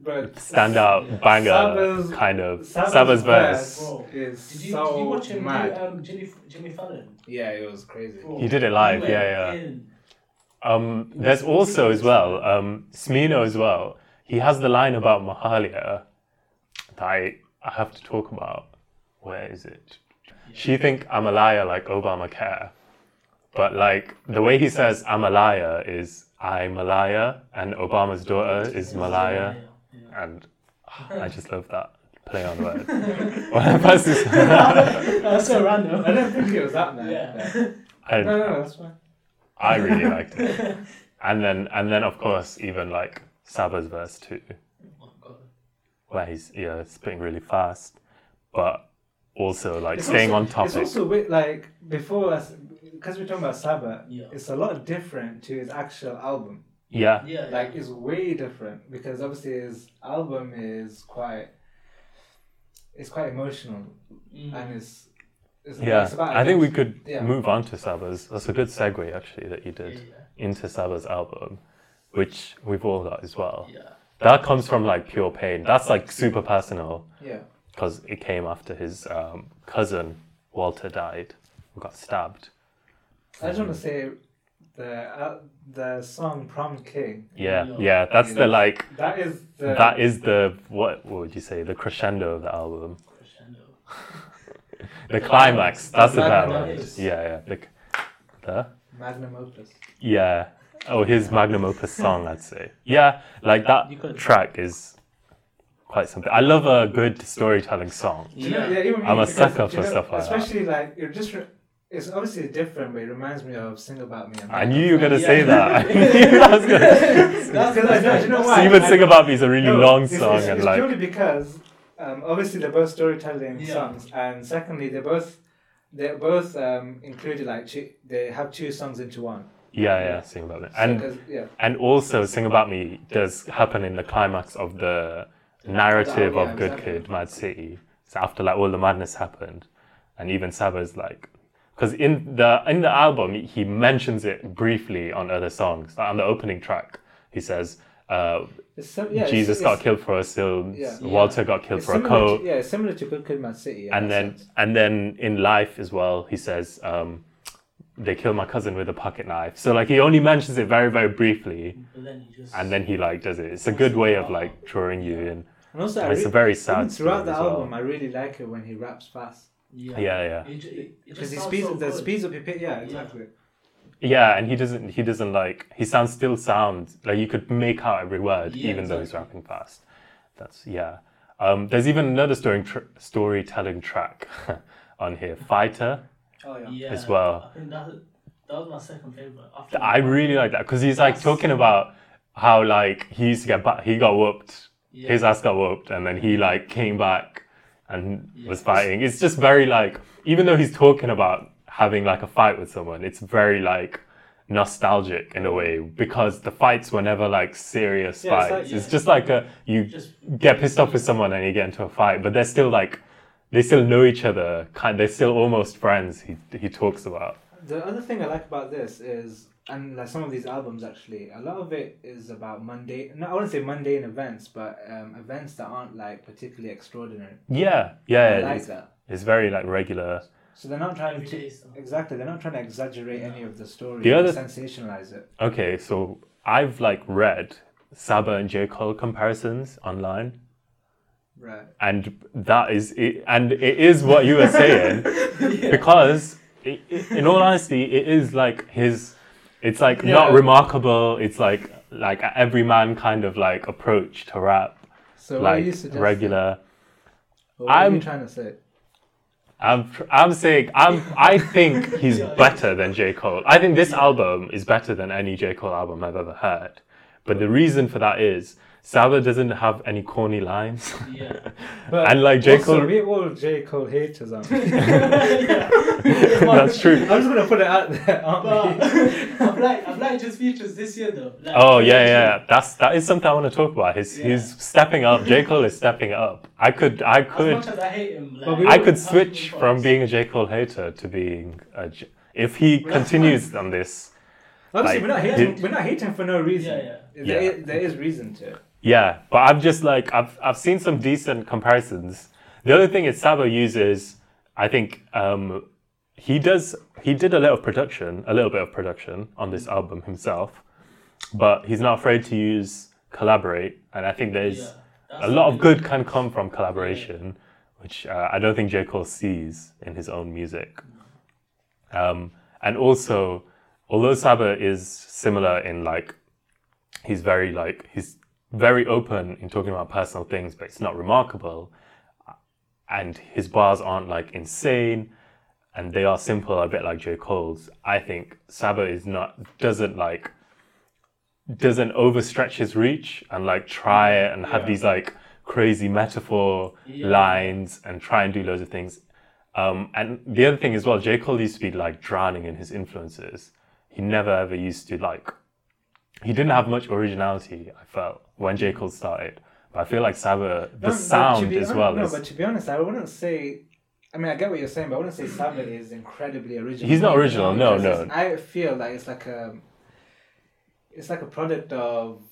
Speaker 2: but
Speaker 1: standout
Speaker 3: Yeah.
Speaker 1: banger
Speaker 2: Saba's-
Speaker 1: kind of
Speaker 2: Saba's
Speaker 1: Saba's
Speaker 2: verse
Speaker 1: verse.
Speaker 3: Bro,
Speaker 2: is
Speaker 3: Did you,
Speaker 2: so
Speaker 3: did you watch him
Speaker 2: mad.
Speaker 3: do um, Jimmy, Jimmy Fallon?
Speaker 2: yeah, it was crazy.
Speaker 3: Bro,
Speaker 1: He did it live, yeah, yeah.
Speaker 3: in.
Speaker 1: Um, there's also as well, um, Smino as well. He has the line about Malia that I, I have to talk about. Where is it? She think I'm a liar like Obamacare, but like the way he says I'm a liar is I'm a liar, and Obama's daughter is Malia,
Speaker 3: Yeah, yeah.
Speaker 1: And ah, I just love that play on words. when I first this,
Speaker 3: That's so random.
Speaker 2: I don't think it was that mad.
Speaker 3: Yeah.
Speaker 1: I,
Speaker 2: No, no, no, that's fine.
Speaker 1: I really liked it, and then and then of course even like Saba's verse too.
Speaker 3: Oh, God.
Speaker 1: where he's yeah spitting really fast, but also like
Speaker 2: It's
Speaker 1: staying
Speaker 2: also-
Speaker 1: on topic.
Speaker 2: It's also weird, like before us, because we're talking about Saba.
Speaker 3: Yeah.
Speaker 2: It's a lot different to his actual album.
Speaker 1: Yeah,
Speaker 3: Yeah.
Speaker 2: Like it's way different because obviously his album is quite. It's quite emotional
Speaker 3: Mm.
Speaker 2: and it's. it's
Speaker 1: yeah.
Speaker 2: it's about
Speaker 1: I think we could
Speaker 2: Yeah.
Speaker 1: move on to Saba's. That's a good segue actually that you
Speaker 3: yeah,
Speaker 1: did into Saba's album, which we've all got as well.
Speaker 3: yeah.
Speaker 1: That comes from like pure pain. That's like super personal
Speaker 2: Yeah.
Speaker 1: because it came after his um, cousin Walter died, who got stabbed.
Speaker 2: I just want to say, the uh, the song "Prom King"
Speaker 1: Yeah,
Speaker 3: Yeah.
Speaker 1: yeah. That's the like.
Speaker 2: that is the
Speaker 1: That is the what? What would you say? The crescendo of the album.
Speaker 3: Crescendo.
Speaker 1: The climax. That's the better
Speaker 2: Magnum
Speaker 1: Yeah, yeah. The, the
Speaker 2: magnum opus.
Speaker 1: yeah. Oh, his magnum opus song, I'd say. Yeah, like that track is quite something. I love a good storytelling song.
Speaker 2: Yeah, you
Speaker 3: Yeah.
Speaker 2: even me,
Speaker 1: I'm a sucker
Speaker 2: you
Speaker 1: for
Speaker 2: know,
Speaker 1: stuff like that.
Speaker 2: Especially like it just. Re- it's obviously different, but it reminds me of "Sing About Me." and
Speaker 1: I knew you were gonna
Speaker 3: Yeah.
Speaker 1: say that. I knew that was gonna.
Speaker 2: That's because I know. Do you know why?
Speaker 1: Even "Sing About Me" is a really
Speaker 2: no,
Speaker 1: long
Speaker 2: it's-
Speaker 1: song,
Speaker 2: it's,
Speaker 1: and
Speaker 2: it's
Speaker 1: like
Speaker 2: purely because um, obviously they're both storytelling
Speaker 3: Yeah.
Speaker 2: songs, and secondly they're both they're both um, included like two, they have two songs into one.
Speaker 1: yeah, yeah, "Sing About Me,"
Speaker 2: So, yeah,
Speaker 1: and also "Sing About Me" does happen in the climax of the narrative
Speaker 2: Oh, yeah,
Speaker 1: of Good
Speaker 2: exactly.
Speaker 1: Kid, Mad City. So after like all the madness happened, and even Saba's like, because in the in the album he mentions it briefly on other songs. Like on the opening track, he says, uh,
Speaker 2: it's sim- yeah,
Speaker 1: "Jesus
Speaker 2: it's,
Speaker 1: got killed for our sins.
Speaker 2: Yeah.
Speaker 1: Walter got killed
Speaker 2: it's
Speaker 1: for a coat."
Speaker 2: To, yeah, similar to Good Kid, Mad City.
Speaker 1: and then
Speaker 2: sense.
Speaker 1: and then in life as well he says um, they killed my cousin with a pocket knife so like he only mentions it very very briefly
Speaker 3: But then he just.
Speaker 1: and then he like does it it's a good way of like drawing you in
Speaker 2: and also I
Speaker 1: and it's a
Speaker 2: re-
Speaker 1: very
Speaker 2: even
Speaker 1: sad
Speaker 2: throughout
Speaker 1: story
Speaker 2: the
Speaker 1: as well.
Speaker 2: album, I really like it when he raps fast
Speaker 3: Yeah.
Speaker 1: yeah yeah
Speaker 3: It, ju- it, it
Speaker 2: because
Speaker 3: just
Speaker 2: he
Speaker 3: sounds
Speaker 2: speeds
Speaker 3: so
Speaker 2: the speeds up your pitch. Yeah, exactly.
Speaker 1: yeah and he doesn't he doesn't like he sounds still sound like you could make out every word
Speaker 3: Yeah,
Speaker 1: even though he's rapping fast that's yeah um, there's even another story tr- storytelling track on here fighter
Speaker 2: Oh yeah.
Speaker 3: Yeah.
Speaker 1: as well.
Speaker 3: I think that, that was my second favorite. After
Speaker 1: I really like that because he's like talking about how like he used to get back, he got whooped,
Speaker 3: Yeah.
Speaker 1: his ass got whooped, and then he like came back and was fighting. It's just very like even though he's talking about having like a fight with someone, it's very like nostalgic in a way because the fights were never like serious
Speaker 2: Yeah, it's
Speaker 1: fights.
Speaker 2: like-
Speaker 1: it's just like a you
Speaker 3: Just
Speaker 1: get pissed off with someone and you get into a fight, but they're still like they still know each other. Kind, they're still almost friends. He he talks about.
Speaker 2: The other thing I like about this is, and like some of these albums actually, a lot of it is about mundane. No, I wouldn't say mundane events, but um, events that aren't like particularly extraordinary.
Speaker 1: Yeah, yeah,
Speaker 2: I like
Speaker 1: it's,
Speaker 2: that.
Speaker 1: it's very like regular.
Speaker 2: So they're not trying to
Speaker 3: stuff.
Speaker 2: exactly. They're not trying to exaggerate any of the story.
Speaker 1: The
Speaker 2: or
Speaker 1: other-
Speaker 2: sensationalize it.
Speaker 1: Okay, so I've like read Saba and J Cole comparisons online,
Speaker 2: Right.
Speaker 1: and that is it, and it is what you were saying because i i in all honesty it is like his it's like not remarkable it's like like everyman kind of like approach to rap
Speaker 2: So what are you
Speaker 1: like regular
Speaker 2: what are you
Speaker 1: I'm-
Speaker 2: trying to say?
Speaker 1: I'm I'm saying I'm I think he's
Speaker 3: Yeah.
Speaker 1: better than J Cole. I think this album is better than any J Cole album I've ever heard. But the reason for that is Saba doesn't have any corny lines.
Speaker 3: Yeah.
Speaker 2: But
Speaker 1: And, like, J. Cole-
Speaker 2: we all J Cole haters, aren't we?
Speaker 3: yeah.
Speaker 1: That's true.
Speaker 2: I'm just gonna put it out there, aren't
Speaker 3: But
Speaker 2: we?
Speaker 3: I've liked I've liked his features this year though. Like,
Speaker 1: Oh yeah, yeah. That's that is something I want to talk about. He's
Speaker 3: Yeah.
Speaker 1: he's stepping up. J Cole is stepping up. I could I
Speaker 3: As
Speaker 1: could
Speaker 3: much as I hate him, like,
Speaker 2: we
Speaker 1: I could switch from being a J Cole hater to being a J- if he
Speaker 3: Well, that's
Speaker 1: continues on this.
Speaker 2: Obviously,
Speaker 1: like,
Speaker 2: we're not hating.
Speaker 1: he-
Speaker 2: we're not hating for no reason.
Speaker 3: Yeah,
Speaker 2: There,
Speaker 1: Yeah.
Speaker 2: is, there is reason to it.
Speaker 1: Yeah, but I'm just like I've I've seen some decent comparisons. The other thing is Saba uses, I think um, he does he did a little of production, a little bit of production on this album himself, but he's not afraid to use collaborate, and I think there's
Speaker 3: Yeah,
Speaker 1: a lot of good can come from collaboration, which uh, I don't think J Cole sees in his own music. Um, and also, although Saba is similar in like he's very like he's very open in talking about personal things, but it's not remarkable. And his bars aren't like insane, and they are simple, a bit like J Cole's. I think Saba is not doesn't like doesn't overstretch his reach and like try and have
Speaker 2: Yeah.
Speaker 1: these like crazy metaphor
Speaker 3: Yeah.
Speaker 1: lines and try and do loads of things. Um, and the other thing as well, J. Cole used to be like drowning in his influences. He never ever used to like, he didn't have much originality, I felt, when J. Cole started. But I feel like Saba, the
Speaker 2: No,
Speaker 1: sound as well
Speaker 2: No,
Speaker 1: is,
Speaker 2: but to be honest, I wouldn't say. I mean, I get what you're saying, but I wouldn't say Saba is incredibly original.
Speaker 1: He's not original, no,
Speaker 2: Because
Speaker 1: no.
Speaker 2: I feel like it's like a. It's like a product of,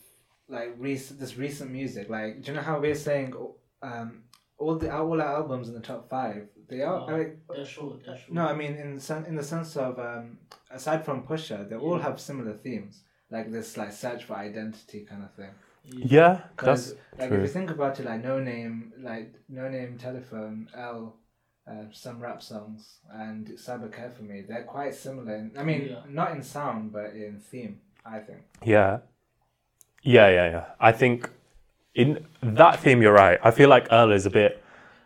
Speaker 2: like recent this recent music. Like, do you know how we're saying, um, all the all our albums in the top five? They are.
Speaker 3: Oh,
Speaker 2: I mean,
Speaker 3: That's short. That's short.
Speaker 2: no, I mean in sen- in the sense of um, aside from Pusha, they all have similar themes, like this like search for identity kind of thing.
Speaker 1: yeah, that's
Speaker 2: Because like
Speaker 1: true.
Speaker 2: if you think about it, like no name, like no name, telephone, Earl, uh, some rap songs, and Saba Care for Me, they're quite similar. In, I mean,
Speaker 3: Yeah.
Speaker 2: not in sound, but in theme. I think.
Speaker 1: Yeah. Yeah, yeah, yeah. I think in that theme, you're right. I feel like Earl is a bit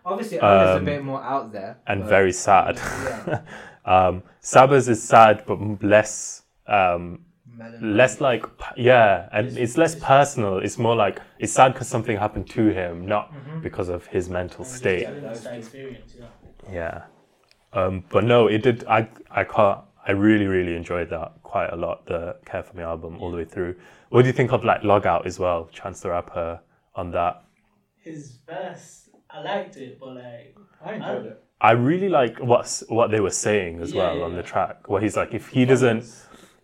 Speaker 2: Obviously, Earl is a
Speaker 1: Um,
Speaker 2: bit more out there
Speaker 1: and
Speaker 2: but-
Speaker 1: very sad.
Speaker 2: Yeah.
Speaker 1: um, Saba's is sad, but less, um,
Speaker 2: Melancholy.
Speaker 1: less like, yeah, and it's less personal. It's more like it's sad because something happened to him, not
Speaker 2: Mm-hmm.
Speaker 1: because of his mental
Speaker 3: And
Speaker 1: state.
Speaker 3: telling that experience. Yeah.
Speaker 1: Yeah. Um, but no, it did. I I can't. I really really enjoyed that quite a lot. The Care for Me album all the way through. What do you think of like Log Out as well? Chance the Rapper on that.
Speaker 3: His verse, I liked it, but like,
Speaker 2: I enjoyed it.
Speaker 1: I really like what's what they were saying as
Speaker 3: Yeah,
Speaker 1: well
Speaker 3: yeah,
Speaker 1: on the track. Where he's like, if he doesn't,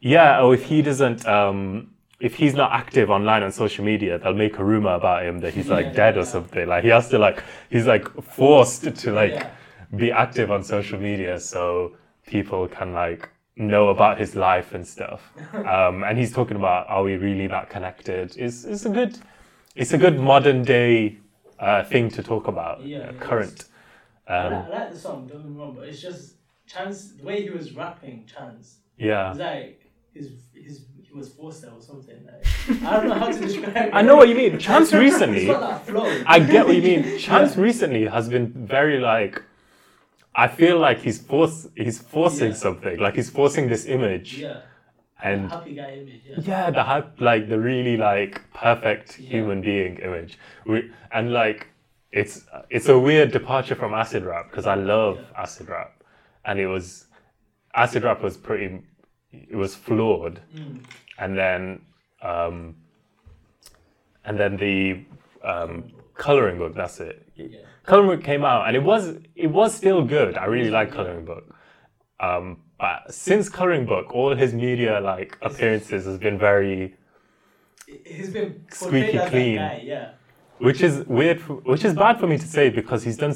Speaker 1: yeah, or if he doesn't, um, if he's not active online on social media, they'll make a rumor about him that he's like
Speaker 3: Yeah,
Speaker 1: dead or something. Like he has to like, he's like forced to like
Speaker 3: Yeah.
Speaker 1: Be active on social media so people can like know about his life and stuff. Um, and he's talking about are we really that connected? It's it's a good, it's a good modern day uh, thing to talk about.
Speaker 3: Yeah,
Speaker 1: uh, current.
Speaker 3: I,
Speaker 1: Um,
Speaker 3: like, I like the song. Don't get me wrong, but it's just Chance. The way he was rapping, Chance.
Speaker 1: yeah.
Speaker 3: It's like his his was forced there or something. Like I don't know how to describe. it.
Speaker 1: I know what you mean. Chance recently,
Speaker 3: It's got that flow.
Speaker 1: I get what you mean. Chance recently has been very like. I feel like he's force he's forcing
Speaker 3: Yeah.
Speaker 1: something. Like he's forcing this image,
Speaker 3: Yeah.
Speaker 1: and the
Speaker 3: happy guy image. Yeah.
Speaker 1: yeah, the hype, like the really like perfect
Speaker 3: Yeah.
Speaker 1: human being image. We, and like it's it's a weird departure from acid rap because I love acid rap, and it was acid rap was pretty it was flawed,
Speaker 3: Mm.
Speaker 1: and then um, and then the um, coloring book. That's it.
Speaker 3: Yeah.
Speaker 1: Coloring book came out, and it was it was still good. I really like coloring book. Um, but since coloring book, all his media like appearances has been very,
Speaker 3: He's been
Speaker 1: Squeaky clean.
Speaker 3: Guy, yeah.
Speaker 1: which is weird, for, which is bad for me to say because he's done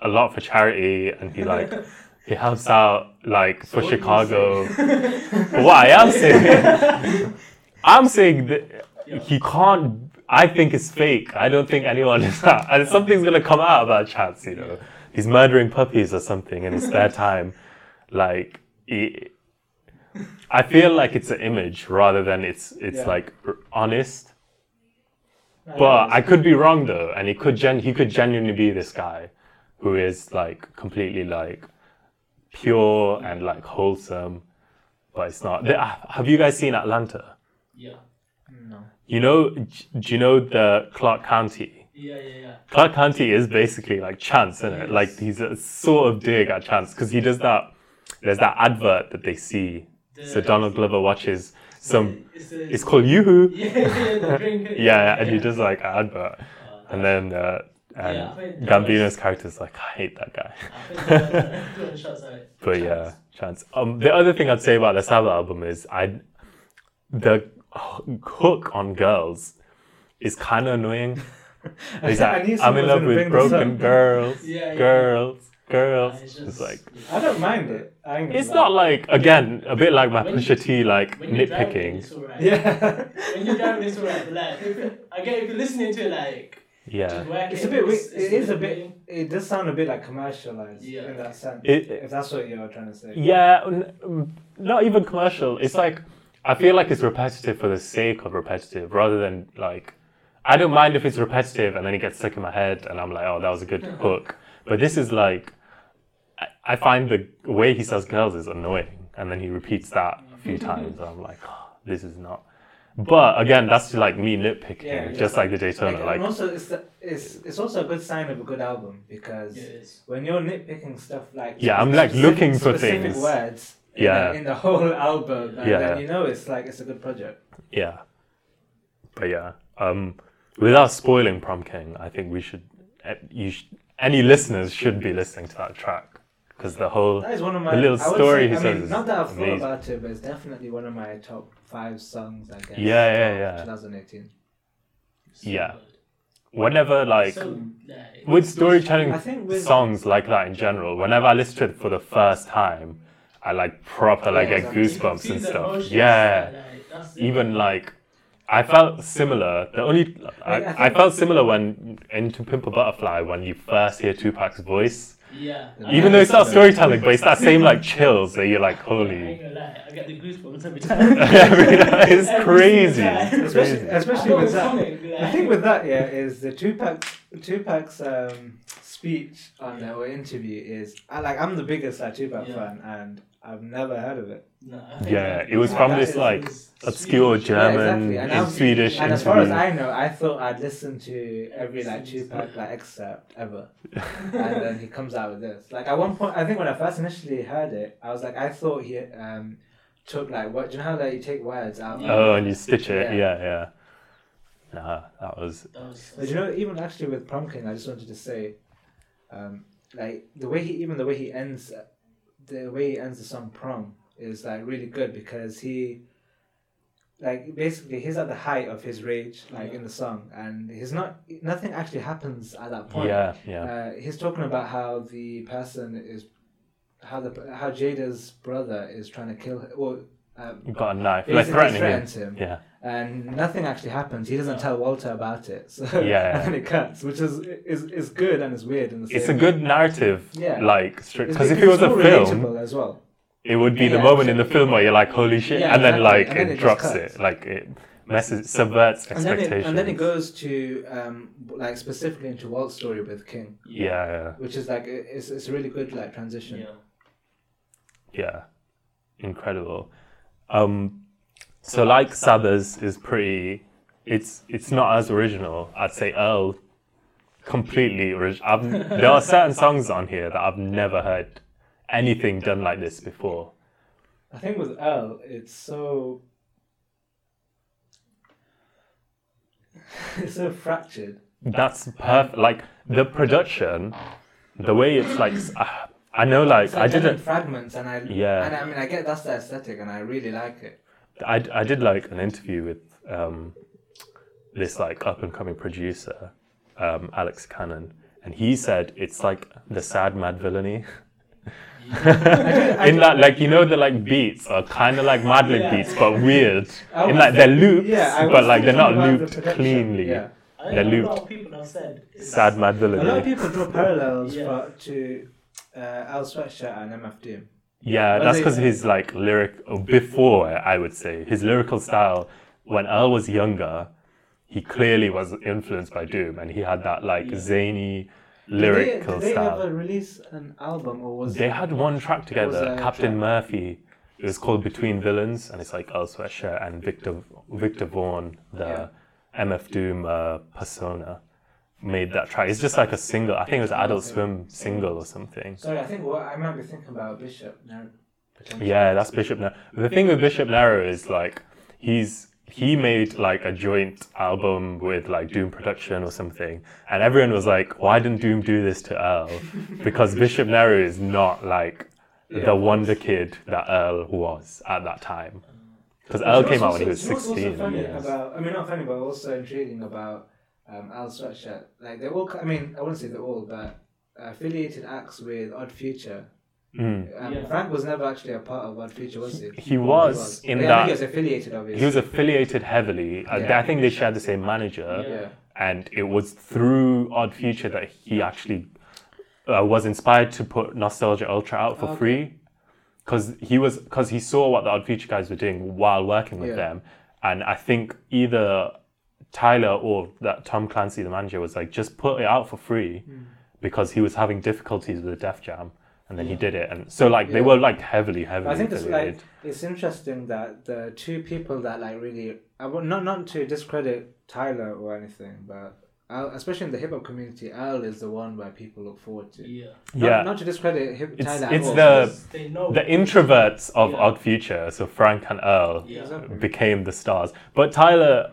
Speaker 1: a lot for charity and he like he helps out like for
Speaker 3: What
Speaker 1: Chicago. what I am saying, I'm saying that he can't I think it's fake. I don't think anyone is that. And something's gonna come out about Chance, you know. He's murdering puppies or something in his spare time. Like, he, I feel like it's an image rather than it's it's
Speaker 2: Yeah.
Speaker 1: like r- honest. But I could be wrong though, and he could gen- he could genuinely be this guy who is like completely like pure and like wholesome, but it's not. The- uh, have you guys seen Atlanta?
Speaker 3: Yeah.
Speaker 2: No.
Speaker 1: You know, do you know the Clark County?
Speaker 3: Yeah, yeah, yeah.
Speaker 1: Clark County is basically like Chance, isn't it? Like he's a sort of dig at Chance because he does that. There's that advert that they see. So Donald Glover watches some.
Speaker 3: It's,
Speaker 1: called Yoo-Hoo.
Speaker 3: Yeah, yeah.
Speaker 1: Yeah, and he does like an advert, and then uh, and
Speaker 3: Yeah, I think that
Speaker 1: Gambino's character's like, I hate that guy.
Speaker 3: I think they're doing shots at it.
Speaker 1: But yeah, Chance. Um, the other thing I'd say about the Saba album is I, the hook on girls is kind of annoying. He's
Speaker 2: I
Speaker 1: like,
Speaker 2: knew
Speaker 1: I'm in love with broken girls,
Speaker 3: Yeah, yeah.
Speaker 1: girls, girls.
Speaker 3: It's
Speaker 1: It's,
Speaker 3: just-
Speaker 1: like
Speaker 2: I don't mind it. I
Speaker 1: it's not like again a bit like my
Speaker 3: When-
Speaker 1: Pusha T like
Speaker 3: When you're driving,
Speaker 1: nitpicking.
Speaker 3: it's alright.
Speaker 2: Yeah.
Speaker 3: When you're driving, it's alright. But like, if, I get if you're listening to it, like,
Speaker 1: Yeah,
Speaker 3: just working,
Speaker 2: It's a bit. weird.
Speaker 3: it's-
Speaker 2: It
Speaker 3: it's
Speaker 2: a
Speaker 3: little
Speaker 2: bit. It does sound a bit like commercialized
Speaker 3: Yeah.
Speaker 2: in that sense.
Speaker 1: It-
Speaker 2: if that's what you're trying to say.
Speaker 1: Yeah, n- not even commercial. It's like I feel like it's repetitive for the sake of repetitive, rather than like I don't mind if it's repetitive and then it gets stuck in my head and I'm like, oh, that was a good hook. But this is like I, I find the way he says girls is annoying, and then he repeats that a few times, and I'm like, oh, this is not. But again, that's like me nitpicking,
Speaker 2: Yeah, yeah.
Speaker 1: just like the Daytona.
Speaker 2: Like,
Speaker 1: Like,
Speaker 2: and also, it's, the, it's it's also a good sign of a good album because
Speaker 3: Yeah,
Speaker 2: when you're nitpicking stuff like
Speaker 1: Yeah, I'm, like, looking for
Speaker 2: specific
Speaker 1: things.
Speaker 2: words in,
Speaker 1: Yeah.
Speaker 2: the, in the whole album, and
Speaker 1: Yeah.
Speaker 2: then you know it's like it's a good project.
Speaker 1: Yeah. But yeah, um, without spoiling Prom King, I think we should, eh, you sh- any listeners should be listening to that track because the whole,
Speaker 2: That is one of my
Speaker 1: The little story
Speaker 2: say-
Speaker 1: he
Speaker 2: I
Speaker 1: says
Speaker 2: mean, not that I've thought
Speaker 1: amazing.
Speaker 2: about it, but it's definitely one of my top five songs. I guess.
Speaker 1: Yeah, yeah,
Speaker 2: of
Speaker 1: yeah.
Speaker 2: 2018.
Speaker 3: so
Speaker 1: Yeah.
Speaker 3: good.
Speaker 1: whenever like,
Speaker 3: So, like,
Speaker 1: with storytelling
Speaker 2: I think with-
Speaker 1: songs like that in general, whenever I listen to it for the first time, I like proper like
Speaker 2: Yeah,
Speaker 1: get
Speaker 2: exactly.
Speaker 1: goosebumps and stuff.
Speaker 3: emotions,
Speaker 1: Yeah.
Speaker 3: like.
Speaker 1: Even like, I felt similar. The only
Speaker 2: I
Speaker 1: I, felt similar when into Pimp a Butterfly when you first hear Tupac's voice.
Speaker 3: Yeah.
Speaker 1: Even though it's not storytelling, but it's that same like chills that you're like, holy.
Speaker 3: ain't gonna lie, I get the goosebumps every time.
Speaker 1: Every. It's crazy.
Speaker 3: single time.
Speaker 1: It's
Speaker 2: Especially, especially with that.
Speaker 3: coming,
Speaker 2: The
Speaker 3: like-
Speaker 2: thing with that, yeah, is the Tupac Tupac's um, speech on the or interview is I like I'm the biggest like Tupac
Speaker 3: Yeah.
Speaker 2: fan and I've never heard of it.
Speaker 3: No,
Speaker 1: Yeah, it was
Speaker 2: Yeah,
Speaker 1: from this like obscure
Speaker 3: Swedish.
Speaker 1: German
Speaker 2: Yeah, exactly. And
Speaker 1: in
Speaker 2: I'm-
Speaker 1: Swedish
Speaker 2: And as far as. I know, I thought I'd listened to every like Tupac like excerpt ever, and then he comes out with this. Like at one point, I think when I first initially heard it, I was like, I thought he um took like what? Do you know how like you take words out? of-
Speaker 1: Oh, and you stitch it.
Speaker 2: Yeah.
Speaker 1: Yeah, yeah. Nah, that was.
Speaker 3: That was-
Speaker 2: But you know, even actually with Prom King, I just wanted to say, um, like the way he, even the way he ends, the way he ends the song "Prom" is like really good because he, like basically, he's at the height of his rage, like in the song, and he's not. Nothing actually happens at that point.
Speaker 1: Yeah, yeah.
Speaker 2: Uh, he's talking about how the person is, how the how Jada's brother is trying to kill her. Well, um,
Speaker 1: got a knife, like threatening him.
Speaker 2: him
Speaker 1: Yeah,
Speaker 2: and nothing actually happens. He doesn't tell Walter about it. So
Speaker 1: Yeah.
Speaker 2: and then it cuts, which is is is good and is weird in the
Speaker 1: it's a good narrative.
Speaker 2: Yeah.
Speaker 1: Like, strict. Because if it was a film,
Speaker 2: as well.
Speaker 1: it would be the
Speaker 2: Yeah.
Speaker 1: moment in the film where you're like, holy shit,
Speaker 2: Yeah,
Speaker 1: and then
Speaker 2: exactly.
Speaker 1: like
Speaker 2: And then
Speaker 1: it,
Speaker 2: it
Speaker 1: drops it, like it messes, subverts
Speaker 2: And then,
Speaker 1: expectations.
Speaker 2: it, and then it goes to um like specifically into Walt's story with King,
Speaker 1: Yeah, yeah,
Speaker 2: which is like it's it's a really good like transition.
Speaker 3: Yeah.
Speaker 1: yeah, incredible. Um, so like Saba's is pretty. It's it's not as original. I'd say Earl completely original. There are certain songs on here that I've never heard anything done like this before.
Speaker 2: I think with Earl, it's so it's so fractured.
Speaker 1: That's perfect. Like the production, the way it's like. s- ah, I know, like
Speaker 2: It's
Speaker 1: I didn't.
Speaker 2: fragments, and I
Speaker 1: Yeah.
Speaker 2: and I mean I get that's the aesthetic, and I really like it.
Speaker 1: I, I did like an interview with um, this like up and coming producer, um, Alex Cannon, and he said it's like the sad Madvillainy. in that like you know the like beats are kind of like Madlib
Speaker 3: Yeah.
Speaker 1: beats but weird in like they're
Speaker 2: thinking-
Speaker 1: looped
Speaker 2: yeah,
Speaker 1: but like they're not
Speaker 2: thinking about the
Speaker 1: looped cleanly
Speaker 2: Yeah.
Speaker 3: I
Speaker 1: They're
Speaker 3: think a
Speaker 1: looped.
Speaker 3: lot of people have said
Speaker 1: sad Madvillainy.
Speaker 2: A lot of people draw parallels
Speaker 3: Yeah.
Speaker 2: for, to uh, Earl Sweatshirt and MF Doom.
Speaker 1: Yeah that's because his like lyric before I would say his lyrical style when Earl was younger he clearly was influenced by Doom and he had that like zany
Speaker 2: Did
Speaker 1: lyrical
Speaker 2: they, did they
Speaker 1: style.
Speaker 2: ever release an album or was
Speaker 1: They had one track together,
Speaker 2: a
Speaker 1: Captain
Speaker 2: track.
Speaker 1: Murphy. It was called Between Villains, and it's like Earl Sweatshirt and Victor Victor Vaughn, the MF Doom uh, persona, made that track. It's just like a single. I think it was Adult Swim single or something.
Speaker 2: Sorry, I think what I might be thinking about Bishop now. potentially.
Speaker 1: Yeah, that's Bishop Nehru. The thing with Bishop Nehru is like he's he made like a joint album with like Doom Production or something, and everyone was like, "Why didn't Doom do this to Earl?" Because Bishop Nehru is not like the wonder kid that Earl was at that time. Because Earl came out when he was
Speaker 2: what's also
Speaker 1: sixteen.
Speaker 2: funny
Speaker 3: yes.
Speaker 2: about, I mean, not funny, but also intriguing about um, Earl Sweatshirt. Like, they're all, I mean, I wouldn't say they're all, but affiliated acts with Odd Future.
Speaker 1: Mm.
Speaker 2: Um,
Speaker 3: Yeah.
Speaker 2: Frank was never actually a part of Odd Future, was he?
Speaker 1: He was in
Speaker 2: Yeah, I think
Speaker 1: that.
Speaker 2: he was affiliated, obviously.
Speaker 1: He was affiliated heavily. Uh,
Speaker 2: Yeah.
Speaker 1: I think they shared the same manager.
Speaker 2: Yeah.
Speaker 1: and it was through Odd Future that he actually uh, was inspired to put Nostalgia Ultra out for
Speaker 2: Okay.
Speaker 1: free because he was because he saw what the Odd Future guys were doing while working with
Speaker 2: Yeah.
Speaker 1: them, and I think either Tyler or that Tom Clancy, the manager, was like just put it out for free
Speaker 2: Hmm.
Speaker 1: because he was having difficulties with the Def Jam. And then he did it, and so like they were like heavily, heavily
Speaker 2: I think it's like it's interesting that the two people that like really I will not not to discredit Tyler or anything, but Earl, especially in the hip hop community, Earl is the one where people look forward to.
Speaker 3: Yeah.
Speaker 2: Not,
Speaker 1: yeah,
Speaker 2: Not to discredit hip,
Speaker 1: It's-
Speaker 2: Tyler.
Speaker 1: it's the-
Speaker 3: they
Speaker 1: the introverts of
Speaker 3: Yeah.
Speaker 1: Odd Future, so Frank and Earl,
Speaker 3: yeah.
Speaker 1: Became the stars. But Tyler,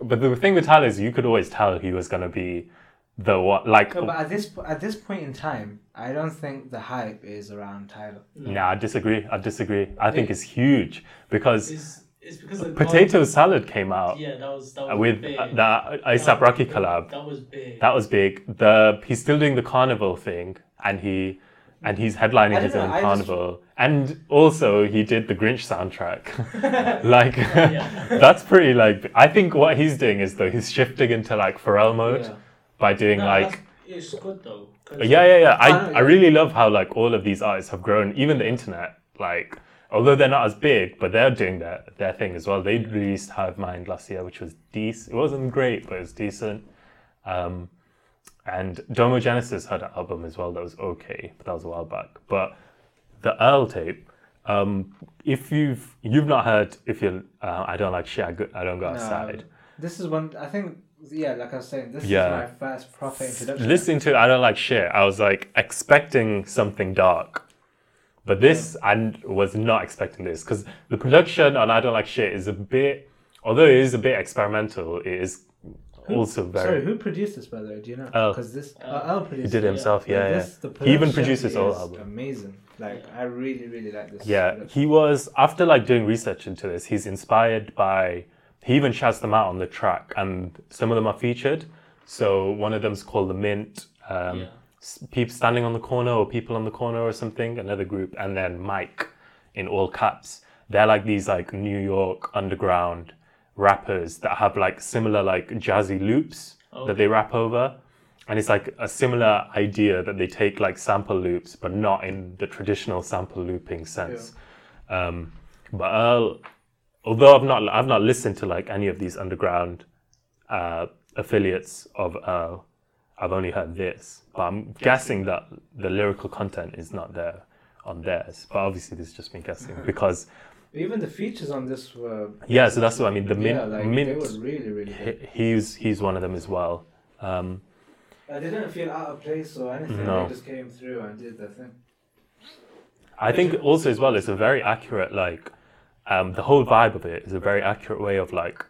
Speaker 1: but the thing with Tyler is you could always tell he was gonna be the what, like.
Speaker 2: No, but at this at this point in time, I don't think the hype is around Tyler.
Speaker 1: Nah, I disagree. I disagree. I think it's huge because
Speaker 3: It's, it's because of
Speaker 1: Potato Salad came out
Speaker 3: Yeah, that was that was
Speaker 1: with
Speaker 3: big.
Speaker 1: the ASAP Rocky collab.
Speaker 3: That was big.
Speaker 1: That was big. The he's still doing the carnival thing, and he and he's headlining his
Speaker 2: don't
Speaker 1: own
Speaker 2: know, I just-
Speaker 1: carnival. And also he did the Grinch soundtrack. like that's pretty like I think what he's doing is though he's shifting into like Pharrell mode
Speaker 2: Yeah.
Speaker 1: by doing
Speaker 3: No,
Speaker 1: like
Speaker 3: that's- it's good though. 'cause-
Speaker 1: yeah yeah yeah
Speaker 2: I
Speaker 1: I. I really love how like all of these artists have grown even the internet like although they're not as big but they're doing their, their thing as well they released Hive Mind last year which was decent it wasn't great but it was decent um, and Domo Genesis had an album as well that was okay but that was a while back but the Earl tape um, if you've you've not heard if you uh, I don't like shit I, go, I don't go
Speaker 2: No,
Speaker 1: outside
Speaker 2: This is one. I think. Yeah, like I was saying, this
Speaker 1: Yeah.
Speaker 2: is my first proper introduction.
Speaker 1: listening to I don't like shit, I was like expecting something dark. But this, I was not expecting this because the production on I don't like shit is a bit, although it is a bit experimental, it is also very.
Speaker 2: Sorry, who produced this by the way? Do you know?
Speaker 1: Oh,
Speaker 2: Because this
Speaker 3: Earl.
Speaker 2: uh, Earl produced.
Speaker 1: he did it
Speaker 2: it.
Speaker 1: himself,
Speaker 2: But
Speaker 1: yeah, yeah.
Speaker 2: this- the
Speaker 1: He even
Speaker 2: production
Speaker 1: produced his whole album.
Speaker 2: Amazing. Like I really, really like this.
Speaker 1: Yeah,
Speaker 2: production.
Speaker 1: he was after like doing research into this. He's inspired by. He even shouts them out on the track, and some of them are featured. So one of them's called the Mint. Um,
Speaker 3: Yeah.
Speaker 1: s- people standing on the corner or people on the corner or something. Another group, and then Mike, in all caps. They're like these like New York underground rappers that have like similar like jazzy loops that they rap over. And it's like a similar idea that they take like sample loops, but not in the traditional sample looping sense. Um, but Earl, although I've not I've not listened to like any of these underground uh, affiliates of Earl, I've only heard this. But I'm guessing that the lyrical content is not there on theirs. But obviously, this is just me guessing because
Speaker 2: Even the features on this were.
Speaker 1: yeah. So that's what I mean. The mint,
Speaker 2: yeah, like
Speaker 1: mint.
Speaker 2: they were really, really good.
Speaker 1: he- he's he's one of them as well. Um,
Speaker 2: they didn't feel out of place or anything.
Speaker 1: No.
Speaker 2: They just came through and did their thing.
Speaker 1: I think also as well, it's a very accurate like um, the whole vibe of it is a very accurate way of like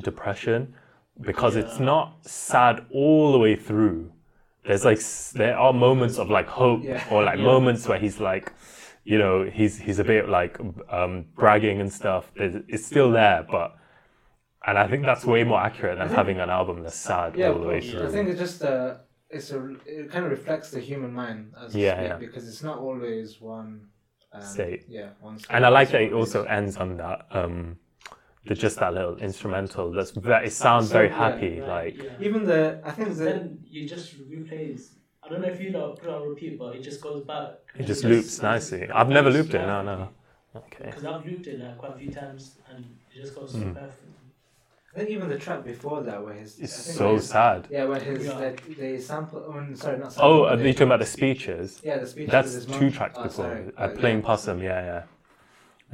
Speaker 1: depression because it's not sad all the way through. There's like there are moments of like hope
Speaker 2: Yeah.
Speaker 1: or like
Speaker 3: Yeah.
Speaker 1: moments where he's like, you know, he's he's a bit like um, bragging and stuff. There's, it's still there, but and I think that's way more accurate than having an album that's sad
Speaker 2: Yeah,
Speaker 1: all the way
Speaker 2: but
Speaker 1: through.
Speaker 2: I think it's just uh, it's a it kind of reflects the human mind as
Speaker 1: Yeah,
Speaker 2: yeah,
Speaker 1: yeah.
Speaker 2: because it's not always one um,
Speaker 1: State.
Speaker 2: Yeah, one state.
Speaker 1: And I like that it also ends on that. Um, the, just that little instrumental. That's very. It sounds very
Speaker 2: So, yeah,
Speaker 1: happy.
Speaker 3: Right,
Speaker 1: Like
Speaker 3: yeah.
Speaker 2: even the I think the
Speaker 3: then you just replays. I don't know if you know put on repeat, but it just goes back.
Speaker 1: it just loops nicely. I've never looped it. No, no. Okay.
Speaker 3: Because I've looped it like quite a few times, and it just goes so
Speaker 1: Mm.
Speaker 3: perfect.
Speaker 2: I think even the track before that where his I
Speaker 1: It's so
Speaker 2: his-
Speaker 1: sad.
Speaker 2: Yeah, where his
Speaker 3: Yeah.
Speaker 2: like they sample. I mean, sorry, not
Speaker 1: Oh,
Speaker 2: sample.
Speaker 1: are you
Speaker 2: they-
Speaker 1: talking about the speeches?
Speaker 2: Yeah, the speech.
Speaker 1: That's
Speaker 2: his
Speaker 1: two
Speaker 2: mum.
Speaker 1: tracks
Speaker 2: Oh,
Speaker 1: before.
Speaker 2: sorry.
Speaker 1: Uh, Playing
Speaker 2: yeah.
Speaker 1: Possum, yeah, yeah.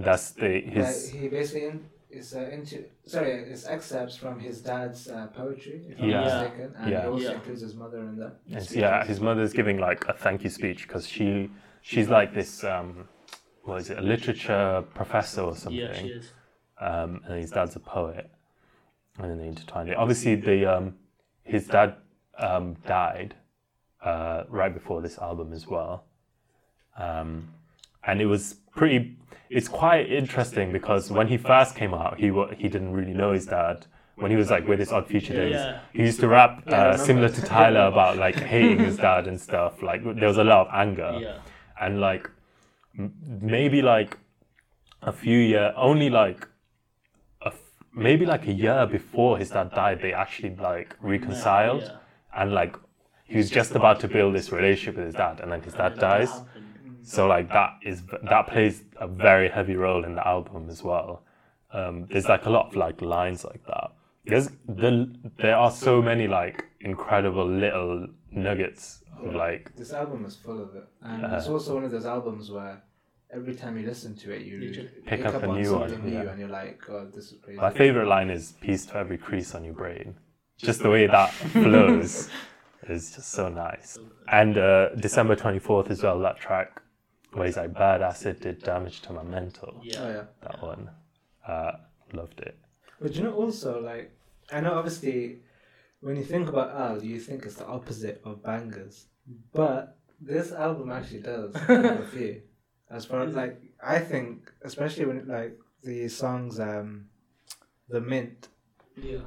Speaker 1: That's the
Speaker 2: Yeah,
Speaker 1: his.
Speaker 2: he basically in, is uh, into sorry, it's excerpts from his dad's uh, poetry, if I'm
Speaker 1: Yeah.
Speaker 2: not mistaken, and
Speaker 1: Yeah.
Speaker 2: he also
Speaker 3: Yeah.
Speaker 2: includes his mother in that.
Speaker 1: It's, yeah, his mother's giving like a thank you speech because she she's like this um, what is it, a literature professor or something.
Speaker 3: Yeah, she is.
Speaker 1: um, and his dad's a poet, and then they intertwined it. Obviously, the um, his dad um, died uh, right before this album as well, um, and it was pretty. It's quite interesting because when he first came out, he he didn't really know his dad. When he was like with his Odd Future days,
Speaker 3: Yeah.
Speaker 1: he used to rap uh, similar to Tyler about like hating his dad and stuff. Like there was a lot of anger and like m- maybe like a few year only like a f- maybe like a year before his dad died they actually like reconciled and like he was just about to build this relationship with his dad and then his dad dies so like that is that plays a very heavy role in the album as well um, there's like a lot of like lines like that there's the, there are so many like incredible little nuggets of like
Speaker 2: This album is full of it, and
Speaker 1: Uh,
Speaker 2: it's also one of those albums where every time you listen to it, you,
Speaker 3: You just
Speaker 1: pick up a
Speaker 2: on
Speaker 1: new one,
Speaker 2: new,
Speaker 1: yeah.
Speaker 2: and you're like, "God, this is crazy."
Speaker 1: My favorite line is "Peace to every crease on your brain." Just the way that flows is just so nice. And uh, December twenty fourth as well. That track where he's like, "Bad acid did damage to my mental."
Speaker 3: Yeah.
Speaker 2: Oh yeah,
Speaker 1: That one, uh, loved it.
Speaker 2: but you know, also like, I know obviously, when you think about Earl, you think it's the opposite of bangers, but this album actually does have a few. As far as like, I think, especially when like the songs, um, the Mint,
Speaker 3: Yeah.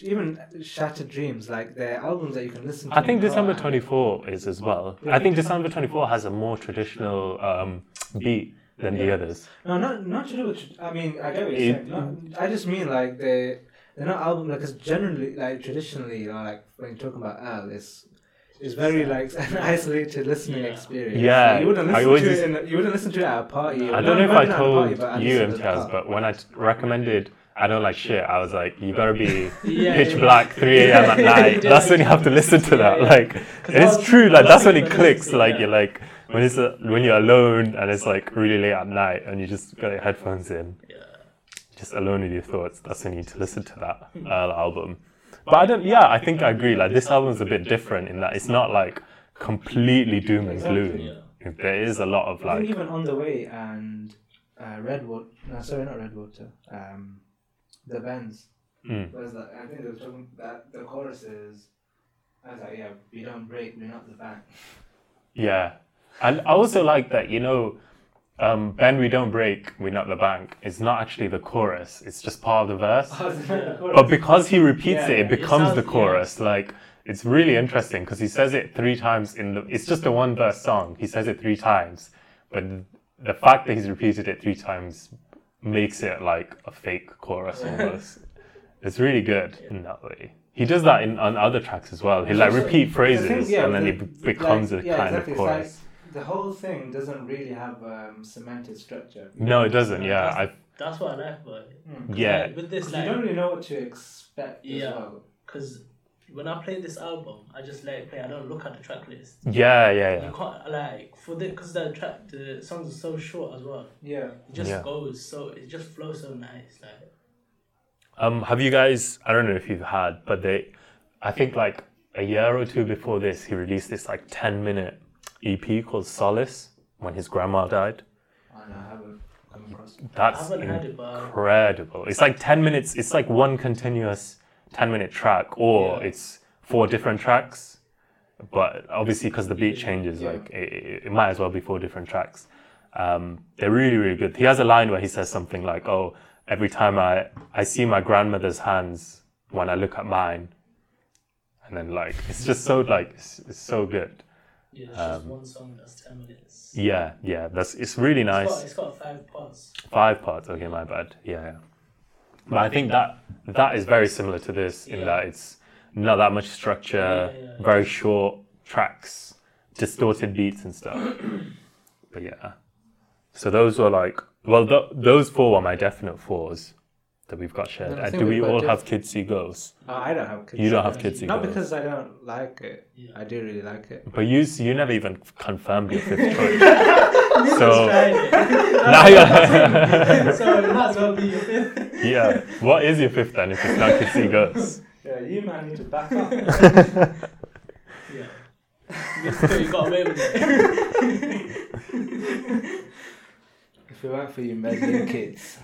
Speaker 2: Even Shattered Dreams, like they're albums that you can listen to.
Speaker 1: I think December
Speaker 2: car.
Speaker 1: twenty four is as well. I think December twenty four has a more traditional um, beat than the others.
Speaker 2: No, not not to do with. I mean, I get what you're saying. Not, I just mean like they they're not album like because generally like traditionally you know, like when you're talking about Earl, it's it's very like an isolated listening
Speaker 3: Yeah.
Speaker 2: experience.
Speaker 1: Yeah,
Speaker 2: Like, you wouldn't
Speaker 1: I
Speaker 2: listen
Speaker 1: always
Speaker 2: to it. In, you wouldn't listen to it at a party.
Speaker 1: I don't know if I
Speaker 2: not at a
Speaker 1: told
Speaker 2: party, but at
Speaker 1: you,
Speaker 2: least at the
Speaker 1: Imtiaz,
Speaker 2: car.
Speaker 1: but when I t- recommended I don't like shit, I was like, you gotta be
Speaker 3: Yeah,
Speaker 1: pitch
Speaker 3: yeah.
Speaker 1: black, 3 a.m. at night. That's when you have to listen to that.
Speaker 3: Yeah, yeah.
Speaker 1: Like,
Speaker 3: 'Cause
Speaker 1: it's true. Like, that's when it clicks. Like, you're like, when it's uh, when you're alone and it's like really late at night and you just got your headphones in, just alone with your thoughts. That's when you need to listen to that uh, album. But I don't. Yeah, I think I agree. Like, this album's a bit different in that it's not like completely doom and gloom. There is a lot of like,
Speaker 2: even on the way and uh, Redwood. No, sorry, not Redwater. Um, the Bends.
Speaker 1: mm,
Speaker 2: Whereas I think they were talking that the chorus is. I was like, yeah, we don't break, we're not the band.
Speaker 1: Yeah, and I also like that you know, um, "Bend We Don't Break, we're Not the Bank" It's not actually the chorus; it's just part of the verse. But because he repeats
Speaker 2: Yeah,
Speaker 1: it, it
Speaker 2: yeah,
Speaker 3: it
Speaker 1: becomes
Speaker 3: sounds-
Speaker 1: the chorus. Like it's really interesting because he says it three times in the. It's just a one verse song. He says it three times, but the fact that he's repeated it three times makes it like a fake chorus almost. it's really good in that way. He does that in on other tracks as well. He like
Speaker 2: Also,
Speaker 1: repeat
Speaker 2: the
Speaker 1: phrases
Speaker 2: thing- yeah,
Speaker 1: and then
Speaker 2: the-
Speaker 1: it be- becomes
Speaker 2: like,
Speaker 1: a
Speaker 2: yeah,
Speaker 1: kind
Speaker 2: exactly,
Speaker 1: of
Speaker 2: it's like-
Speaker 1: chorus.
Speaker 2: The whole thing doesn't really have um, cemented structure.
Speaker 1: No, it doesn't. Yeah, I
Speaker 3: That's what I like about it.
Speaker 1: yeah.
Speaker 3: Like, with this,
Speaker 2: you don't really know what to expect
Speaker 3: Yeah.
Speaker 2: as well.
Speaker 3: because when I play this album, I just let it play. I don't look at the track list.
Speaker 1: Yeah, yeah, yeah.
Speaker 3: You can't like for the because the track the songs are so short as well.
Speaker 2: Yeah.
Speaker 3: It just
Speaker 1: Yeah.
Speaker 3: goes so it just flows so nice. Like
Speaker 1: Um, have you guys? I don't know if you've had, but they, I think like a year or two before this, he released this like ten minute EP called Solace when his grandma died.
Speaker 2: I know, I haven't come across.
Speaker 1: That's
Speaker 3: I it, but
Speaker 1: incredible. It's like ten minutes. It's like one continuous ten minute track, or
Speaker 3: Yeah.
Speaker 1: it's four different tracks. But obviously, because the beat changes,
Speaker 2: Yeah.
Speaker 1: like it, it, might as well be four different tracks. Um, they're really, really good. He has a line where he says something like, "Oh, every time I I see my grandmother's hands when I look at mine." and then like it's just so like it's, it's so good.
Speaker 3: Yeah, it's just
Speaker 1: Um,
Speaker 3: one song that's ten minutes.
Speaker 1: Yeah, yeah, that's it's really
Speaker 3: It's
Speaker 1: nice.
Speaker 3: got, it's got five parts.
Speaker 1: Five parts. Okay, my bad. Yeah, yeah. But I think that that is very similar to this in
Speaker 3: Yeah.
Speaker 1: that it's not that much structure,
Speaker 3: Yeah, yeah,
Speaker 1: very short tracks, distorted beats and stuff. but yeah, so those were like well, th- those four were my definite fours that we've got shared.
Speaker 2: Then I
Speaker 1: Uh, do we all
Speaker 2: diff-
Speaker 1: have Kids See Ghosts?
Speaker 2: Oh, I don't have kids.
Speaker 1: You don't have
Speaker 3: Yeah.
Speaker 1: Kids See
Speaker 2: Not
Speaker 1: Ghosts.
Speaker 2: because I don't like it.
Speaker 3: Yeah.
Speaker 2: I do really like it.
Speaker 1: But you you never even confirmed your fifth choice. so now
Speaker 3: now
Speaker 1: you're
Speaker 3: so it might as well be your fifth.
Speaker 1: yeah. What is your fifth then if it's not Kids See Ghosts?
Speaker 2: Yeah, you man need to back up.
Speaker 3: Yeah. You still- you got away with it.
Speaker 2: if it weren't for you meddling kids.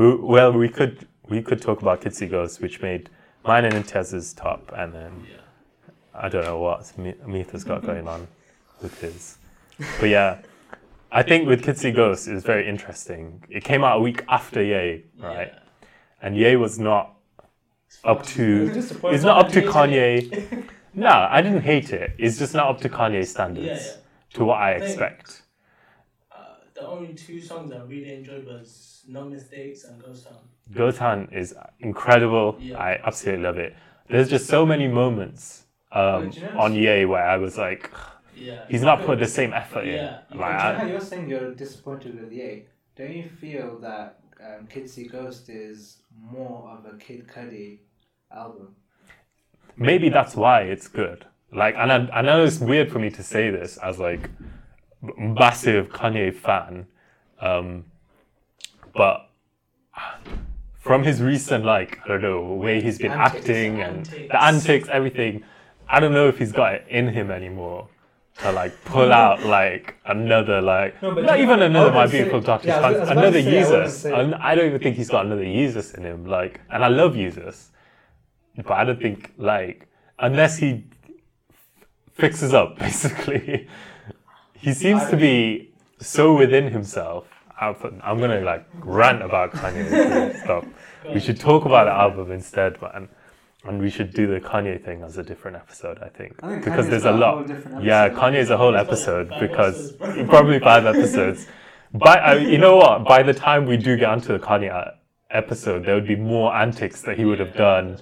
Speaker 1: Well, we could we could talk about Kids See Ghosts, which made mine and Imtiaz's top, and then. I don't know what Mi- Mitha's got going on with his. But yeah, I think with Kids See Ghosts it was very interesting. It came out a week after Ye, right? And Ye was not up to. It's not up to Kanye. No, I didn't hate it. It's just not up to Kanye standards to what I expect.
Speaker 3: The only two songs I really enjoyed was No Mistakes and Ghost Town.
Speaker 1: Ghost Town is incredible.
Speaker 3: Yeah.
Speaker 1: I absolutely love it. There's just so many moments um,
Speaker 2: do you know-
Speaker 1: on Ye where I was like,
Speaker 3: Yeah.
Speaker 1: he's not put the same effort
Speaker 3: Yeah.
Speaker 1: in.
Speaker 3: Yeah.
Speaker 1: Like,
Speaker 2: you know how you're saying you're disappointed with Ye? Don't you feel that um, Kid Ghost is more of a Kid Cudi album?
Speaker 1: maybe that's why it's good. Like, and I, I know it's weird for me to say this as like massive Kanye fan, um, but from his recent like I don't know way he's been
Speaker 2: Antics.
Speaker 1: acting and
Speaker 3: Antics.
Speaker 1: the antics, everything, I don't know if he's got it in him anymore to like pull out like another like
Speaker 2: No,
Speaker 1: not even another my beautiful dark
Speaker 2: yeah, I was- I was
Speaker 1: another
Speaker 2: to say, I
Speaker 1: Yeezus. I don't even think he's got another Yeezus in him. Like, and I love Yeezus, but I don't think like unless he fixes up basically. He seems to be so within himself. I'm I'm gonna like rant about Kanye stuff. We should talk about the album instead, man. And we should do the Kanye thing as a different episode, I think,
Speaker 2: I think
Speaker 1: because
Speaker 2: Kanye's
Speaker 1: there's a
Speaker 2: a
Speaker 1: lot.
Speaker 2: whole
Speaker 1: yeah,
Speaker 2: episode.
Speaker 1: Kanye's a whole episode because
Speaker 3: episodes,
Speaker 1: probably five episodes. But uh, you know what? By the time we do get onto the Kanye uh, episode, there would be more antics that he would have done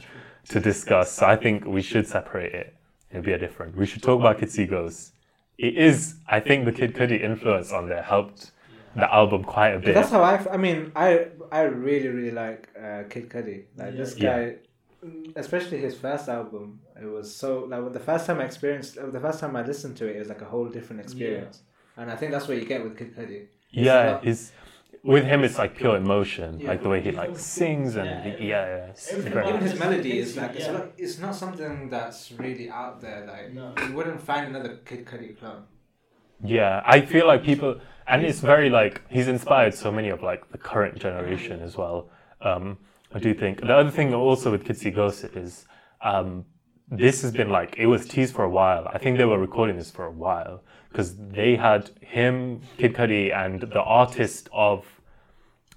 Speaker 1: to discuss. So I think we should separate it. It'd be a different. We should talk about Kid See Ghosts. It is, I think, the Kid Cudi influence on there helped the album quite a bit.
Speaker 2: That's how I. I mean, I I really really like uh, Kid Cudi. Like this
Speaker 1: Yeah.
Speaker 2: guy, especially his first album. It was so like the first time I experienced, the first time I listened to it, it was like a whole different experience. And I think that's what you get with Kid Cudi.
Speaker 1: yeah,
Speaker 2: not-
Speaker 1: his with him it's like pure emotion,
Speaker 2: Yeah.
Speaker 1: like the way he like sings and
Speaker 3: Yeah.
Speaker 1: he- yeah, yeah. it's
Speaker 3: Everything
Speaker 1: very-
Speaker 2: Even his melody is like it's,
Speaker 3: yeah.
Speaker 2: not, it's not something that's really out there. Like
Speaker 3: No.
Speaker 2: you wouldn't find another Kid Cudi clone.
Speaker 1: Yeah, I feel like people, and it's very like he's inspired so many of like the current generation as well. Um, I do think the other thing also with Kids See Ghosts is um, this has been like it was teased for a while. I think they were recording this for a while because they had him, Kid Cudi, and the artist of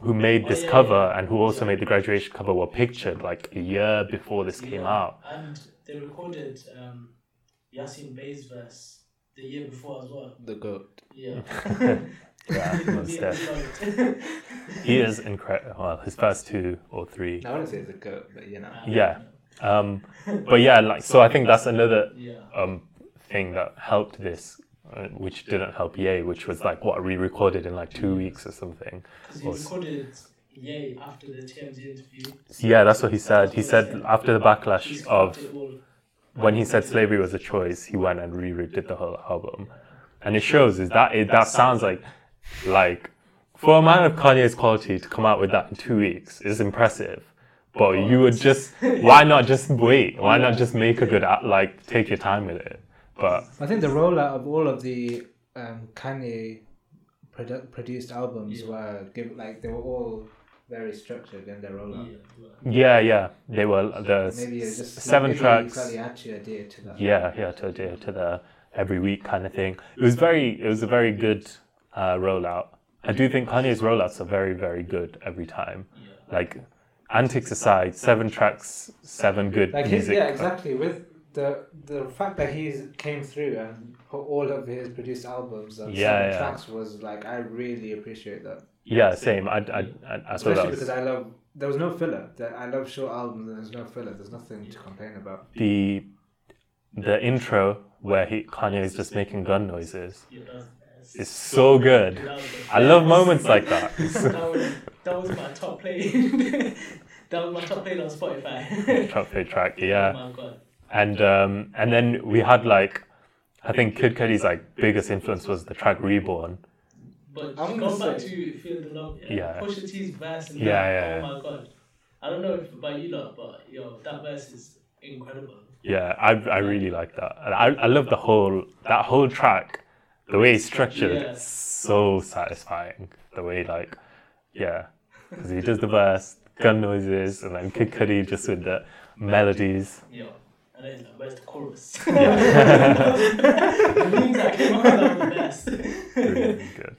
Speaker 1: who made
Speaker 3: Oh,
Speaker 1: this cover and who also made the graduation cover were pictured like a year before this came out.
Speaker 3: And they recorded um, Yasin Bey's verse the year before as well.
Speaker 2: The goat.
Speaker 3: Yeah.
Speaker 1: Yeah, most definitely. He is incredible. Well, his first two or three.
Speaker 2: I wouldn't say it's a goat, but you know.
Speaker 1: Yeah. Um, but yeah, like so, I think that's another
Speaker 3: Yeah.
Speaker 1: um, thing that helped this, uh, which didn't help Ye, which was like what we recorded in like two weeks or something.
Speaker 3: Because he recorded Ye after the TMZ interview.
Speaker 1: Yeah, that's what he said. He said after the backlash of
Speaker 3: cut it all.
Speaker 1: when he said slavery was a choice, he went and re-redid the whole album, and it shows is that it, that sounds like like for a man of Kanye's quality to come out with that in two weeks is impressive. But you would just why not just wait? Why not just make a good a- like take your time with it? But
Speaker 2: I think the rollout of all of the um, Kanye produ- produced albums
Speaker 3: Yeah.
Speaker 2: were give, like they were all very structured in their rollout.
Speaker 3: Yeah,
Speaker 1: yeah, yeah, they were the
Speaker 2: Maybe just
Speaker 1: seven
Speaker 2: maybe
Speaker 1: tracks.
Speaker 2: Kaliachi adhered to that.
Speaker 1: Yeah, yeah, to the to the every week kind of thing. It was very, it was a very good uh, rollout. I do think Kanye's rollouts are very, very good every time. Like, antics aside, seven tracks, seven good
Speaker 2: Like his, yeah, exactly. With the the fact that he came through and put all of his produced albums and
Speaker 1: Yeah,
Speaker 2: seven
Speaker 1: yeah.
Speaker 2: tracks was like I really appreciate that.
Speaker 1: Yeah, same. I, I, I, I thought that
Speaker 2: Especially
Speaker 1: was
Speaker 2: because I love there was no filler. That I love short albums and there's no filler. There's nothing to complain about.
Speaker 1: the the intro where he Kanye is just making gun noises.
Speaker 3: Yeah, that was-
Speaker 1: It's so good.
Speaker 3: that
Speaker 1: I love moments like that.
Speaker 3: that, was, that was my top play. that was my top play on Spotify.
Speaker 1: Top play track,
Speaker 3: Oh
Speaker 1: yeah.
Speaker 3: my god.
Speaker 1: And um, and then we had like, I think Kid Cudi's like biggest influence was the track Reborn.
Speaker 3: But
Speaker 2: I'm
Speaker 3: going
Speaker 2: gonna
Speaker 3: back
Speaker 2: say-
Speaker 3: to Feel the Love, yeah.
Speaker 1: Yeah.
Speaker 3: Pusha T's verse and
Speaker 1: Yeah,
Speaker 3: that,
Speaker 1: yeah,
Speaker 3: oh my god. I don't know if about you lot, but yo, that verse is incredible.
Speaker 1: Yeah, I I really like that. And I I love the whole that whole track, the way it's structured.
Speaker 3: Yeah.
Speaker 1: It's so satisfying. The way like, yeah, because he does the verse, gun noises, and then Kid Cudi just with the melodies.
Speaker 3: yeah And then like, where's the chorus?
Speaker 1: Yeah.
Speaker 3: the memes that came out the best.
Speaker 1: really good.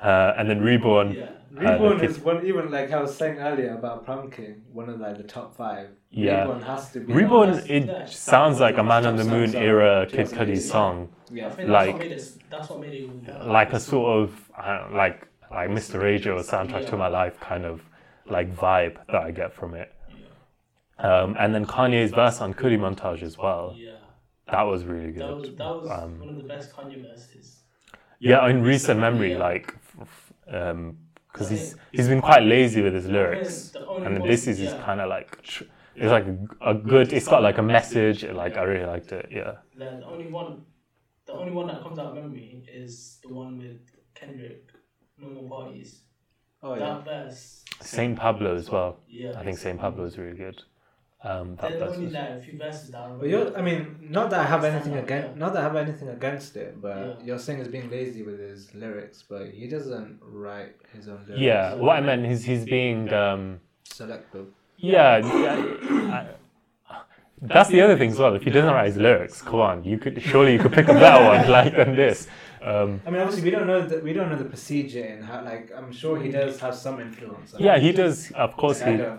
Speaker 1: Uh, and then Reborn.
Speaker 3: yeah.
Speaker 2: Reborn
Speaker 1: the
Speaker 2: is one even like I was saying earlier about Prom King, one of like the top five.
Speaker 1: Yeah.
Speaker 2: Reborn has to be.
Speaker 1: Reborn,
Speaker 3: that's-
Speaker 1: it
Speaker 3: yeah.
Speaker 1: sounds like a Man on the Moon
Speaker 2: Sounds
Speaker 1: era
Speaker 2: like-
Speaker 1: Kid Cudi song,
Speaker 3: I
Speaker 2: Yeah.
Speaker 3: think
Speaker 1: Like-
Speaker 3: that's what made it. That's what made it
Speaker 1: like a sort of uh, like like Mr. Radio soundtrack to my life kind of like vibe that I get from it. Um, and then Kanye's verse on Cudi montage as well.
Speaker 3: Yeah.
Speaker 1: That was really
Speaker 3: That was
Speaker 1: good.
Speaker 3: that was
Speaker 1: Um,
Speaker 3: one of the best Kanye verses.
Speaker 1: Yeah, in recent memory,
Speaker 3: Yeah.
Speaker 1: like, because he's he's been quite lazy with his lyrics, and then this is his
Speaker 3: yeah.
Speaker 1: kind of like tr- it's like a, a good. It's got like a message. Like I really liked it. Yeah.
Speaker 3: The, the only one, the only one that comes out of memory is the one with Kendrick, No More Parties.
Speaker 2: Oh yeah.
Speaker 3: That verse,
Speaker 1: Saint Pablo as well.
Speaker 3: yeah.
Speaker 1: I think Saint Pablo is really good. Um, that, that's
Speaker 3: only like a few verses that I.
Speaker 2: But you're, I mean, not that I have anything
Speaker 3: Stand
Speaker 2: against,
Speaker 3: yeah.
Speaker 2: not that I have anything against it, but
Speaker 3: Yeah.
Speaker 2: you're saying he's being lazy with his lyrics, but he doesn't write his own lyrics.
Speaker 1: yeah. What I meant is he's being. Um,
Speaker 2: Selective.
Speaker 1: yeah. yeah I, that's the other thing as well. If he doesn't write his lyrics, come on, you could surely you could pick a better one like than this. Um,
Speaker 2: I mean, obviously, we don't know the we don't know the procedure and how. Like, I'm sure he does have some influence.
Speaker 1: yeah, he does. Of course,
Speaker 2: Like, I
Speaker 1: he.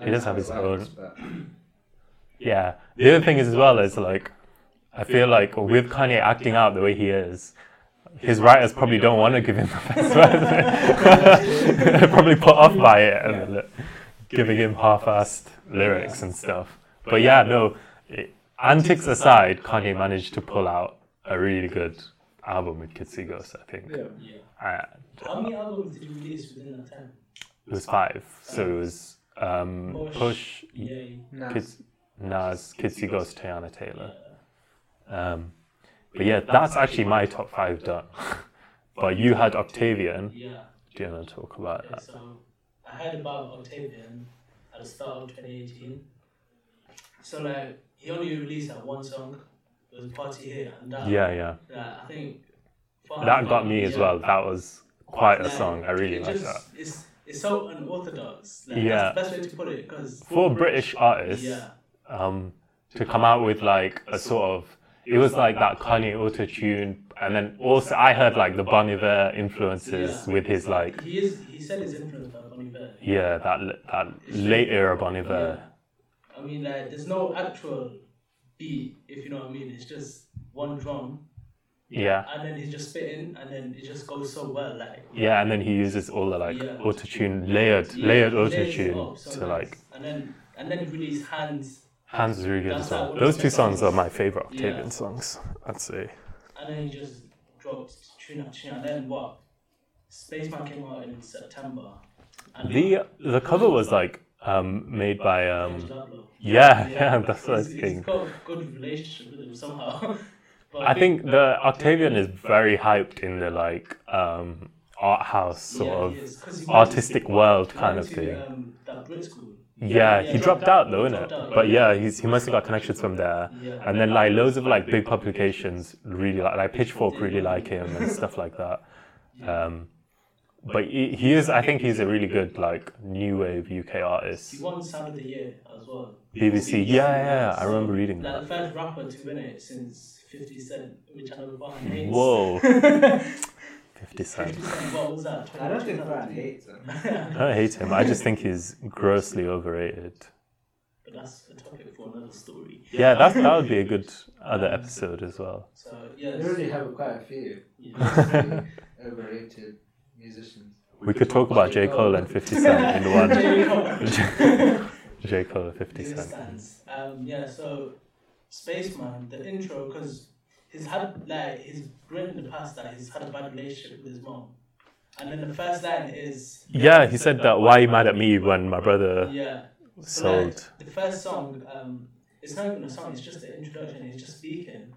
Speaker 2: Don't-
Speaker 1: he does have
Speaker 2: know
Speaker 1: his
Speaker 2: how it works, but-
Speaker 1: Yeah. The other thing is as well is like, I feel like with Kanye acting out the way he is, his writers probably don't want to give him the best version. They're probably put off by it and like, giving him half-assed lyrics and stuff. But yeah, no. It, antics aside, Kanye managed to pull out a really good album with Kids See Ghost. I think.
Speaker 2: Yeah.
Speaker 3: Yeah.
Speaker 1: Uh,
Speaker 3: How many albums did you release within that time?
Speaker 1: it was five, so it was um,
Speaker 3: Push.
Speaker 1: Push,
Speaker 3: Yeah.
Speaker 2: Nah.
Speaker 1: Kids, Nas, Kids See Ghost, Teyana
Speaker 3: yeah.
Speaker 1: Taylor. Um, but yeah, that's actually my top five done. but you had Octavian.
Speaker 3: Yeah.
Speaker 1: Do you want to talk about
Speaker 3: Okay,
Speaker 1: that?
Speaker 3: so I heard about Octavian at the start of 2018. So like he only released that one song. It was Party Here, and that,
Speaker 1: Yeah, yeah.
Speaker 3: that I think
Speaker 1: That got me as well. That was quite a song. I really
Speaker 3: it
Speaker 1: like that.
Speaker 3: It's it's so unorthodox. Like,
Speaker 1: Yeah.
Speaker 3: That's the best way to put it, because
Speaker 1: For British artists,
Speaker 3: yeah,
Speaker 1: um, to come out with like a sort of, it was like that Kanye auto tune, and then also I heard like the Bon Iver influences
Speaker 3: Yeah.
Speaker 1: with his like,
Speaker 3: he is. He said his influence by Bon Iver.
Speaker 1: yeah, that that late era Bon Iver.
Speaker 3: I mean, like, there's no actual beat, if you know what I mean. It's just one drum,
Speaker 1: Yeah.
Speaker 3: and then he's just spitting, and then it just goes so well. Like,
Speaker 1: Yeah, and then he uses all the like
Speaker 3: Yeah.
Speaker 1: auto tune, layered,
Speaker 3: yeah,
Speaker 1: layered auto tune
Speaker 3: so
Speaker 1: to
Speaker 3: nice.
Speaker 1: like.
Speaker 3: and then and then he released hands,
Speaker 1: Hands is really good as well. Those two
Speaker 3: the
Speaker 1: songs are my favorite Octavian
Speaker 3: Yeah.
Speaker 1: songs. I'd say.
Speaker 3: and then he just dropped tune after tune, and then what? Spaceman came out in September.
Speaker 1: The the cover was like um, made by um,
Speaker 3: James Diablo.
Speaker 1: yeah yeah that's what I
Speaker 3: he's,
Speaker 1: was
Speaker 3: he's
Speaker 1: thinking.
Speaker 3: got a good relationship with him somehow. but
Speaker 1: I think the Octavian is very hyped in the like um, art house sort
Speaker 3: yeah,
Speaker 1: of
Speaker 3: he is, 'cause he went
Speaker 1: artistic world kind of
Speaker 3: to,
Speaker 1: thing.
Speaker 3: Um, that Brit school.
Speaker 1: Yeah,
Speaker 3: yeah,
Speaker 1: he dropped out though, innit? But
Speaker 3: yeah.
Speaker 1: he's he must have got connections from there.
Speaker 3: Yeah.
Speaker 1: And then like loads of like big publications really like like Pitchfork really like him and stuff like that. Um, but he, he is I think he's a really good like new wave UK artist.
Speaker 3: He won Sound of the Year as well.
Speaker 1: BBC, yeah, yeah, I remember reading
Speaker 3: Like
Speaker 1: that.
Speaker 3: the first rapper to win it since 50 Cent, which I never bought.
Speaker 1: Whoa, 50 Cent.
Speaker 3: 50 Cent, what was that?
Speaker 2: I don't think
Speaker 3: 22,
Speaker 2: Brian hates him.
Speaker 1: I don't hate him. I just think he's grossly overrated.
Speaker 3: But that's a topic for another story.
Speaker 1: Yeah, that's that would be a good other episode as well.
Speaker 3: So, yeah.
Speaker 2: They already have quite a few
Speaker 3: yeah.
Speaker 2: overrated musicians.
Speaker 1: We could talk about J. Cole and 50 Cent in one.
Speaker 3: J. Cole.
Speaker 1: J. Cole 50 Cent.
Speaker 3: Um, yeah, so Spaceman, the intro, because he's had like he's written in the past that he's had a bad relationship with his mom, and then the first line is
Speaker 1: Yeah, he said that. Why are you mad at me when my brother
Speaker 3: yeah. So, like,
Speaker 1: sold?
Speaker 3: the first song, um, it's not even a song; it's just an introduction. He's just speaking,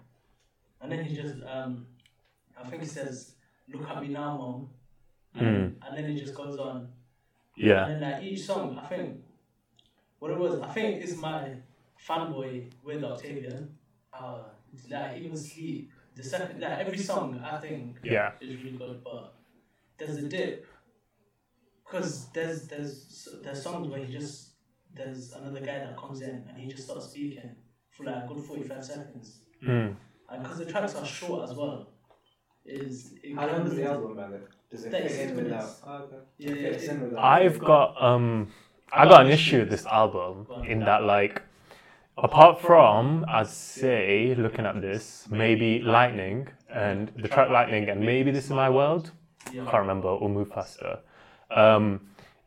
Speaker 3: and then he just, um, I think he says, "Look at me now, mom,"
Speaker 1: Mm.
Speaker 3: and then he just goes on.
Speaker 1: Yeah,
Speaker 3: And then like each song, I think what it was, I think it's my fanboy with Octavian. Uh, like even sleep. The second, like every song, I think
Speaker 1: yeah,
Speaker 3: is really good, but there's a dip. Cause there's there's there's songs where he just there's another guy that comes in and he just starts speaking for like a good forty five seconds,
Speaker 1: mm.
Speaker 3: and because the tracks are short as well, is it
Speaker 2: How long
Speaker 3: kind
Speaker 2: is the album, by the way? Does it fit
Speaker 3: 36
Speaker 2: in without?
Speaker 3: minutes.
Speaker 2: Oh, okay.
Speaker 3: Yeah, yeah, yeah.
Speaker 1: I've got um, I got an issue with this album in that like, apart from I'd say looking at this maybe Lightning and the track Lightning and maybe This Is My World.
Speaker 3: Yeah.
Speaker 1: can't remember or move faster. Um,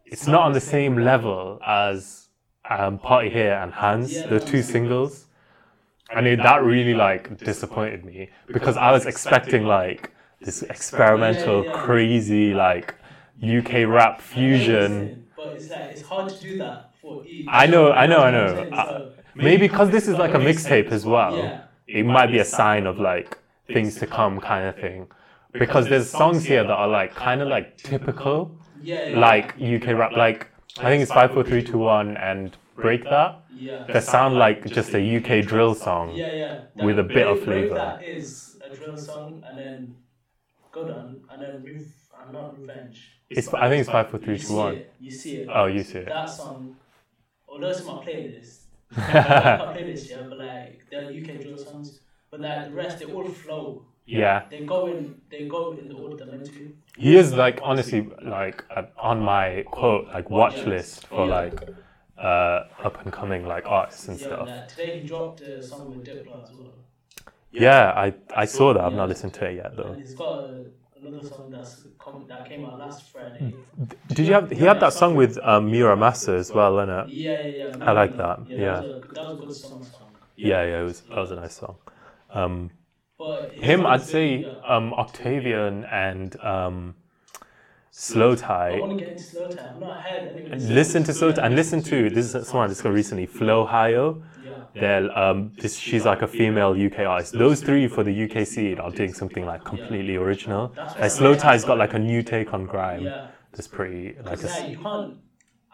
Speaker 1: it's not on the same level as um, Party Here and Hands, the two singles, and it, that really like disappointed me because I was expecting like this experimental, crazy like UK rap fusion.
Speaker 3: But it's like it's hard to do that for each.
Speaker 1: I know, I know, I know.
Speaker 3: what I'm saying? So,
Speaker 1: Maybe because this is like a mixtape as well,
Speaker 3: Yeah.
Speaker 1: it might be a sign of like things to come kind of thing. Because there's songs here that are like kind of like typical like UK rap, like I think it's five, four, three, two, one, and break that.
Speaker 3: yeah,
Speaker 1: That sound like just a UK drill song.
Speaker 3: yeah, yeah.
Speaker 1: with a bit of flavour.
Speaker 3: That is a drill song, and then go down, and then Rev- I'm not revenge.
Speaker 1: It's I think it's five, four, three, two, one.
Speaker 3: You see it. You see it.
Speaker 1: Oh, you see it.
Speaker 3: That song, although it's my playlist, my yeah, but like they're UK drill songs, but like the rest, they all flow.
Speaker 1: Yeah,
Speaker 3: They go in, they go in the order they're meant to.
Speaker 1: he is like honestly like uh, on my quote like watch list for like uh up and coming like artists and
Speaker 3: Yeah,
Speaker 1: stuff.
Speaker 3: like, today he dropped a song with Diplo as well.
Speaker 1: Yeah, I I saw that. I've not listened to it yet though.
Speaker 3: And he's got a, another song that's come, that came out last Friday.
Speaker 1: Did you have? He had that song with um, Mura Masa as well, innit?
Speaker 3: Yeah, yeah, yeah.
Speaker 1: I like that,
Speaker 3: Yeah,
Speaker 1: yeah.
Speaker 3: That, was a, that was a good song. song.
Speaker 1: Yeah, yeah, it was that was a nice song. Um,
Speaker 3: But
Speaker 1: him, I'd say
Speaker 3: yeah.
Speaker 1: um, Octavian and um, Slowthai.
Speaker 3: want to get into slowthai. I've not heard.
Speaker 1: Listen to Slowthai and listen to this is someone I discovered recently, Flohio.
Speaker 3: Yeah.
Speaker 1: They're um, this, she's like a female UK artist. Those three for the UK scene are doing something like completely original. Like Slowthai's got like a new take on grime. That's pretty like a,
Speaker 3: like, you can't.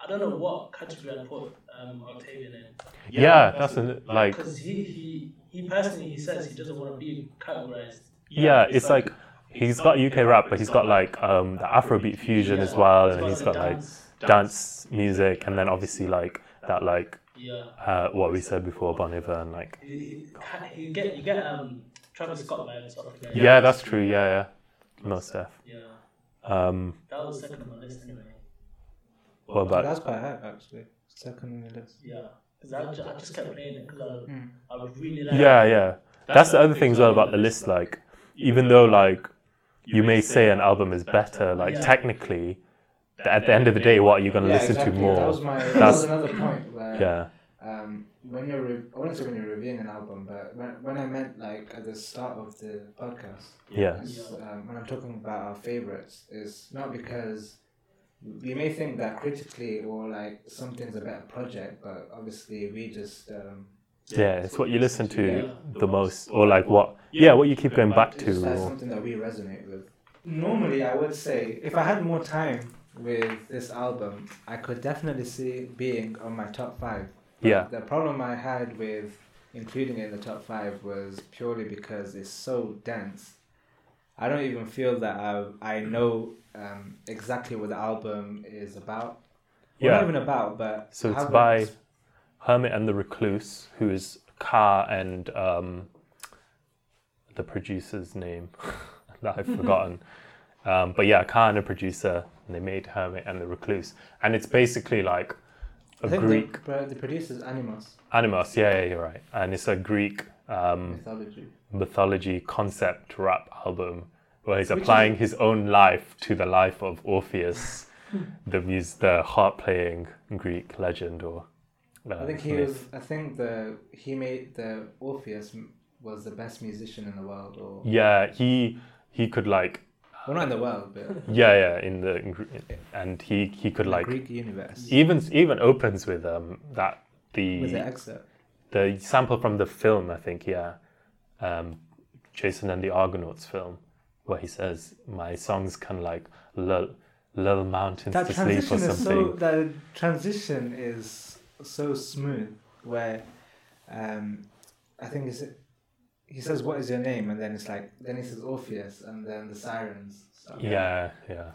Speaker 3: I don't know what category I put um, Octavian in.
Speaker 1: yeah. That's a, like
Speaker 3: Because he, he, he personally he says he doesn't want to be categorized.
Speaker 1: yeah. It's like he's got UK rap, but he's got like um, the Afrobeat fusion as well, and he's got like
Speaker 3: dance.
Speaker 1: dance music, and then obviously like that like
Speaker 3: Yeah.
Speaker 1: uh, what we said before, Bon Iver, and like
Speaker 3: He, he, you get you get um Travis Scott vibes off of it.
Speaker 1: yeah, that's true. Yeah, yeah, most def.
Speaker 3: Yeah.
Speaker 1: Um,
Speaker 3: That was second on my list anyway.
Speaker 1: what about
Speaker 2: That's quite high, actually. Second on the list.
Speaker 3: Yeah. Because I, ju- I just kept playing it because I,
Speaker 2: Mm.
Speaker 3: I really like
Speaker 1: yeah, yeah. That's the other thing as well about the list. Like, even though like you may say an album is better, like
Speaker 3: Yeah.
Speaker 1: technically, th- at the end of the day, what are you gonna
Speaker 2: Yeah,
Speaker 1: listen
Speaker 2: exactly.
Speaker 1: to more?
Speaker 2: That was my. That
Speaker 1: That's-
Speaker 2: was another point where.
Speaker 1: yeah,
Speaker 2: Um, when you're, re- I wouldn't say when you're reviewing an album, but when, when I meant like at the start of the podcast,
Speaker 1: yeah,
Speaker 2: um, when I'm talking about our favorites, is not because we may think that critically or like something's a better project, but obviously we just um,
Speaker 1: yeah. It's what you listen to
Speaker 3: Yeah.
Speaker 1: the most, or like what, yeah, what you keep going back
Speaker 2: it's just like
Speaker 1: to. Or,
Speaker 2: something that we resonate with. Normally, I would say if I had more time with this album, I could definitely see it being on my top five.
Speaker 1: yeah,
Speaker 2: The problem I had with including it in the top five was purely because it's so dense. I don't even feel that I I know um, exactly what the album is about. Well, not
Speaker 1: yeah.
Speaker 2: even about, but
Speaker 1: So it's by Hermit and the Recluse, who is Ka and um, the producer's name that I've forgotten. Um, but yeah, Khan, a producer, and they made Hermit and the Recluse, and it's basically like a
Speaker 2: I think
Speaker 1: Greek
Speaker 2: the, pro- the producer's Animoss
Speaker 1: Animoss. Yeah, yeah, you're right, and it's a Greek um,
Speaker 2: mythology.
Speaker 1: mythology concept rap album where he's
Speaker 2: Which is-
Speaker 1: applying his own life to the life of Orpheus, the mus- the harp playing Greek legend or. Uh,
Speaker 2: I think he
Speaker 1: myth.
Speaker 2: was. I think the he made the Orpheus was the best musician in the world, or
Speaker 1: Yeah, he he could like
Speaker 2: well, not in the world, but
Speaker 1: yeah yeah in the in and he he could
Speaker 2: the
Speaker 1: like
Speaker 2: Greek universe.
Speaker 1: even even opens with um that the
Speaker 2: With the excerpt.
Speaker 1: the sample from the film I think yeah, um, Jason and the Argonauts film where he says my songs can like lull lull mountains
Speaker 2: That
Speaker 1: to sleep or something.
Speaker 2: so. The transition is so smooth. Where, um, I think it's, he says, "What is your name?" and then it's like, then he says Orpheus, and then the sirens. start.
Speaker 1: yeah yeah.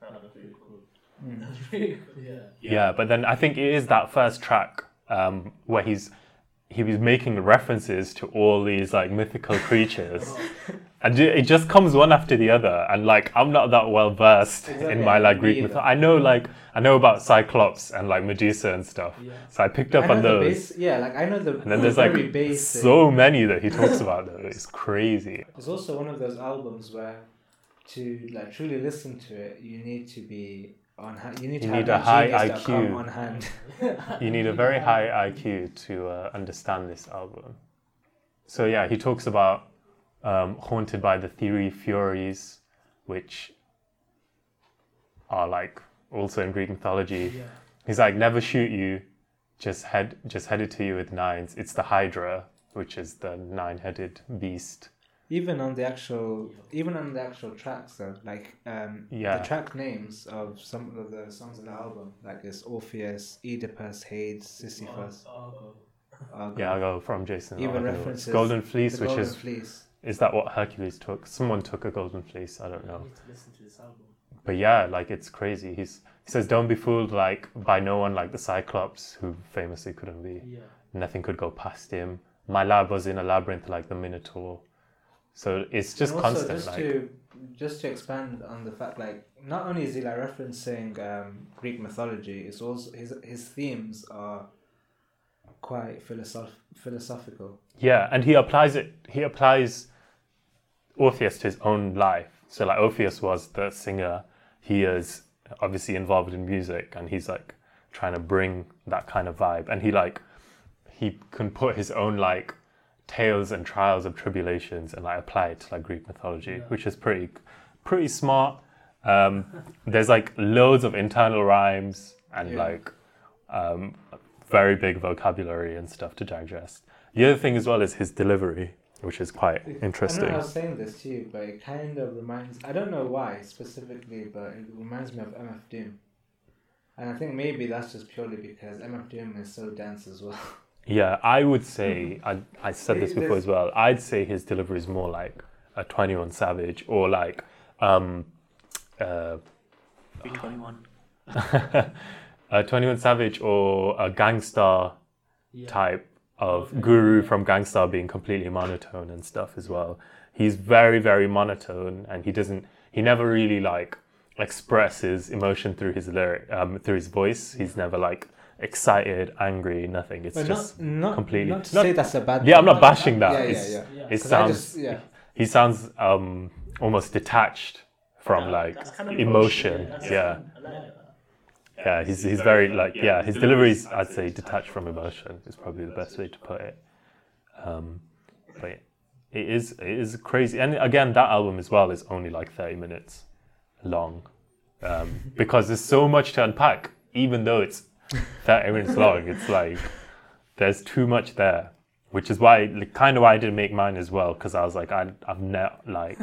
Speaker 3: That was really cool.
Speaker 2: Mm.
Speaker 3: That was really. Yeah.
Speaker 1: Yeah, but then I think it is that first track um, where he's he was making references to all these like mythical creatures, and it just comes one after the other. And like I'm not that well versed in my like Greek myth. I know like I know about Cyclops and like Medusa and stuff,
Speaker 3: Yeah.
Speaker 1: so I picked up
Speaker 2: know
Speaker 1: on those.
Speaker 2: base, yeah, like I know the.
Speaker 1: And then there's like
Speaker 2: basic.
Speaker 1: so many that he talks about though. It's crazy.
Speaker 2: It's also one of those albums where, to like truly listen to it, you need to be on hand. You need to
Speaker 1: You
Speaker 2: have
Speaker 1: need a high IQ.
Speaker 2: on hand.
Speaker 1: You need a very high IQ to uh, understand this album. So yeah, he talks about um, haunted by the theory furies, which are like also in Greek mythology.
Speaker 3: Yeah.
Speaker 1: He's like, never shoot you, just head just headed to you with nines. It's the Hydra, which is the nine-headed beast.
Speaker 2: Even on the actual, even on the actual tracks, though, like um,
Speaker 1: Yeah.
Speaker 2: the track names of some of the songs in the album, like it's Orpheus, Oedipus, Hades, Sisyphus,
Speaker 3: Argo.
Speaker 2: Argo.
Speaker 1: Yeah, I go from Jason.
Speaker 2: Even
Speaker 1: Argonauts.
Speaker 2: references
Speaker 1: Golden
Speaker 2: the
Speaker 1: Fleece, which
Speaker 2: Golden
Speaker 1: is
Speaker 2: Fleece.
Speaker 1: Is that what Hercules took? Someone took a golden fleece. I don't
Speaker 3: I
Speaker 1: know.
Speaker 3: need to listen to this album.
Speaker 1: but yeah, like it's crazy. He's he says, "Don't be fooled like by no one like the Cyclops, who famously couldn't be.
Speaker 3: Yeah.
Speaker 1: Nothing could go past him. My lab was in a labyrinth like the Minotaur. So it's just
Speaker 2: And also,
Speaker 1: constant.
Speaker 2: Just
Speaker 1: like
Speaker 2: to just to expand on the fact, like not only is he like referencing um, Greek mythology, it's also his his themes are quite philosoph- philosophical.
Speaker 1: yeah, and he applies it. He applies Orpheus to his own life. So like Orpheus was the singer. He is obviously involved in music, and he's like trying to bring that kind of vibe. And he like he can put his own like tales and trials of tribulations and like apply it to like Greek mythology,
Speaker 3: Yeah.
Speaker 1: which is pretty pretty smart. Um, there's like loads of internal rhymes and
Speaker 2: Yeah.
Speaker 1: like um, very big vocabulary and stuff to digest. The other thing as well is his delivery, which is quite
Speaker 2: I
Speaker 1: interesting.
Speaker 2: know I was saying this to you, but it kind of reminds. I don't know why specifically, but it reminds me of MF Doom. And I think maybe that's just purely because MF Doom is so dense as well.
Speaker 1: Yeah, I would say I, I said this before
Speaker 2: there's-
Speaker 1: as well. I'd say his delivery is more like a Twenty One Savage or like um, uh,
Speaker 3: B21.
Speaker 1: a Twenty One Savage or a gangster
Speaker 3: Yeah.
Speaker 1: type of Guru from Gang Starr being completely monotone and stuff as well. He's very very monotone and he doesn't he never really like expresses emotion through his lyric um, through his voice. He's never like excited, angry, nothing. It's
Speaker 2: But
Speaker 1: just
Speaker 2: not, not
Speaker 1: completely-
Speaker 2: Not to
Speaker 1: not-
Speaker 2: say that's a bad.
Speaker 1: yeah. I'm not bashing that.
Speaker 2: Yeah, yeah,
Speaker 1: it's,
Speaker 2: yeah.
Speaker 3: Yeah.
Speaker 1: It
Speaker 2: 'Cause I
Speaker 1: sounds
Speaker 2: just- yeah.
Speaker 1: he sounds um, almost detached from
Speaker 3: Yeah,
Speaker 1: like
Speaker 3: kind of
Speaker 1: emotion.
Speaker 3: that's-
Speaker 1: Yeah,
Speaker 3: I like that.
Speaker 1: Yeah. He's he's very like yeah. His deliveries, I'd say, detached from emotion is probably the best way to put it. Um, but it is it is crazy, and again, that album as well is only like thirty minutes long, um, because there's so much to unpack. Even though it's thirty minutes long, it's like there's too much there, which is why like, kind of why I didn't make mine as well, because I was like I I've not like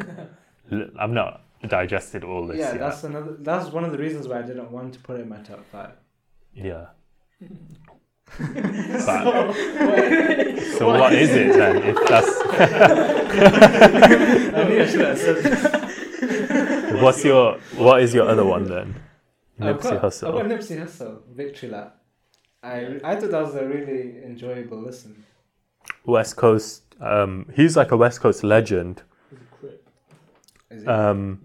Speaker 1: I'm not digested all this
Speaker 2: Yeah,
Speaker 1: yet.
Speaker 2: that's another. That's one of the reasons why I didn't want to put it in my top five.
Speaker 1: Yeah. But- so what is it then? If that's
Speaker 2: I knew I should have said that.
Speaker 1: what's your what is your other one then?
Speaker 2: I've
Speaker 1: Nipsey
Speaker 2: got, I've got Nipsey Hussle, Victory Lap. I I thought that was a really enjoyable listen.
Speaker 1: West Coast. Um, he's like a West Coast legend.
Speaker 3: He's a crip.
Speaker 2: Is it?
Speaker 1: Um,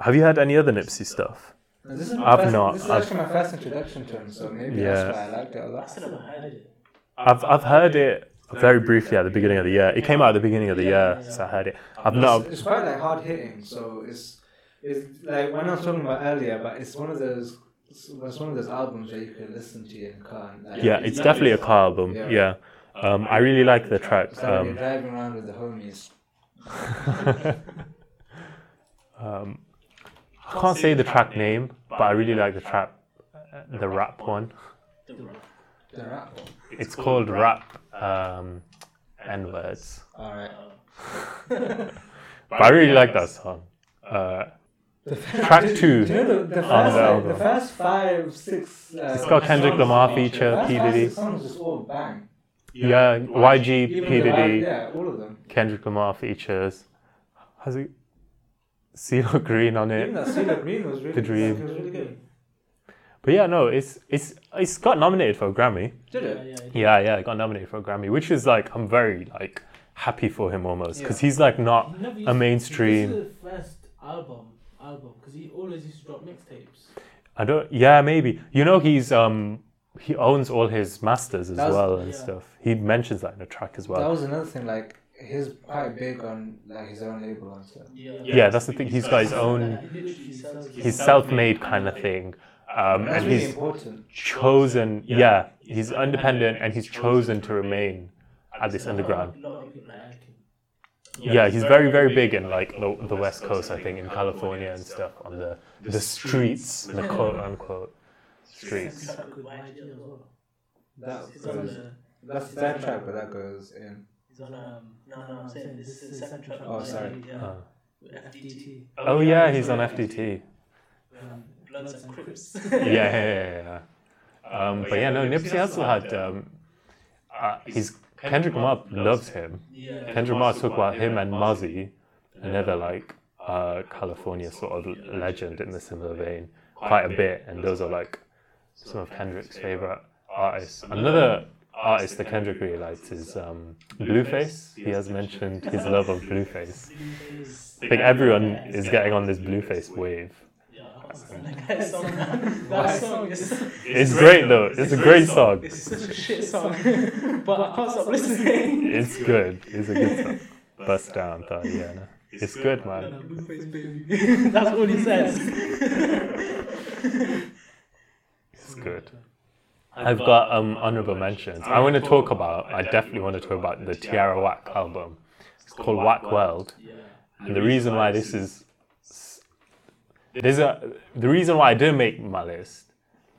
Speaker 1: Have you had any other Nipsey stuff?
Speaker 2: Now, This is my
Speaker 1: I've
Speaker 2: first,
Speaker 1: not.
Speaker 2: This is
Speaker 1: I've-
Speaker 2: actually my first introduction to him, so maybe
Speaker 1: Yeah.
Speaker 2: that's why I liked it a
Speaker 3: I
Speaker 2: lot.
Speaker 3: heard it.
Speaker 1: I've I've heard it very briefly at the beginning of the year. It came out at the beginning of the year,
Speaker 3: yeah.
Speaker 1: so I heard it. I've not.
Speaker 2: It's, it's quite like hard hitting, so it's it's like when I was talking about earlier, but it's one of those. It's it's one of those albums that you can listen to in a car. Like,
Speaker 1: Yeah, it's definitely a car album.
Speaker 2: Yeah.
Speaker 1: Yeah. Um, I really like the track.
Speaker 2: It's like when you're
Speaker 1: Um,
Speaker 2: driving around with the homies.
Speaker 1: um, I can't say the track name, but I really like the track, uh, the rap one.
Speaker 3: The rap.
Speaker 2: The rap.
Speaker 1: It's called Rap um, N Words.
Speaker 2: All right.
Speaker 1: But I really like that song. Uh, track two.
Speaker 2: Do you know the, the, first,
Speaker 1: On the
Speaker 2: like,
Speaker 1: album.
Speaker 2: the first five, six. Uh,
Speaker 1: It's got Kendrick Lamar feature,
Speaker 2: first
Speaker 1: P Diddy.
Speaker 2: six songs just all bang.
Speaker 1: Yeah, YG,
Speaker 2: Even
Speaker 1: P
Speaker 2: the
Speaker 1: Diddy,
Speaker 2: Yeah, all of them.
Speaker 1: Kendrick Lamar features. Has he? CeeLo Green on
Speaker 2: Even
Speaker 1: it.
Speaker 2: that CeeLo Green was really
Speaker 1: The Dream.
Speaker 2: It was really good.
Speaker 1: But yeah, no, it's it's it's got nominated for a Grammy.
Speaker 2: Did
Speaker 3: Yeah,
Speaker 2: it?
Speaker 3: yeah, yeah.
Speaker 1: Yeah, yeah, it got nominated for a Grammy, which is like I'm very like happy for him almost because
Speaker 2: Yeah.
Speaker 1: he's like not
Speaker 4: He never used
Speaker 1: a
Speaker 4: to-
Speaker 1: mainstream.
Speaker 4: This is the first album, album, because he always used to drop mixtapes.
Speaker 1: I don't. Yeah, maybe. You know, he's um he owns all his masters as
Speaker 2: That's-
Speaker 1: well and
Speaker 4: yeah.
Speaker 1: stuff. He mentions that in a track as well.
Speaker 2: That was another thing. Like he's quite big on like his own label and stuff.
Speaker 3: Yeah.
Speaker 1: Yeah, that's the thing. He's got his own.
Speaker 3: He literally sells his
Speaker 1: self-made kind of thing, um, and
Speaker 2: really
Speaker 1: he's
Speaker 2: important.
Speaker 1: chosen. Yeah, he's independent and he's chosen to remain at this underground.
Speaker 3: A lot of people like him.
Speaker 1: Yeah, he's very very big in like the, the West Coast, I think, in California and stuff on the the streets, the quote unquote streets.
Speaker 3: Track with YG as well.
Speaker 2: That goes, that's the third track, but that goes in.
Speaker 3: He's um. No, no, I'm saying this is the second track.
Speaker 2: Oh, sorry.
Speaker 3: Yeah.
Speaker 1: Uh,
Speaker 3: FDT.
Speaker 1: oh yeah, he's on FDT.
Speaker 4: Um,
Speaker 3: Bloods and Crips.
Speaker 1: yeah, yeah, yeah, yeah. Um, but yeah, no, Nipsey Hussle had. Um, uh, he's Kendrick Lamar loves him.
Speaker 3: Yeah.
Speaker 1: Kendrick Lamar talk about him and Mozzy, another like uh, California sort of legend in the similar vein, quite a bit, and those are like some of Kendrick's favorite artists. Another artist that Kendrick really likes is um, Blueface. He has mentioned his love of Blueface. I think everyone is getting on this Blueface wave.
Speaker 3: Yeah, I can't stand that song. That song is.
Speaker 1: It's great though. It's a great song.
Speaker 3: It's such a shit song. but I can't stop listening.
Speaker 1: It's good. It's a good song. Bust down, thought, yeah. No. It's good, man.
Speaker 3: That's all he says.
Speaker 1: It's good. I've got um, honorable mentions. I want to talk about. I definitely want to talk about the Tierra Whack album. It's called Whack World,
Speaker 3: Yeah.
Speaker 1: and the reason why this is there's a the reason why I didn't make my list,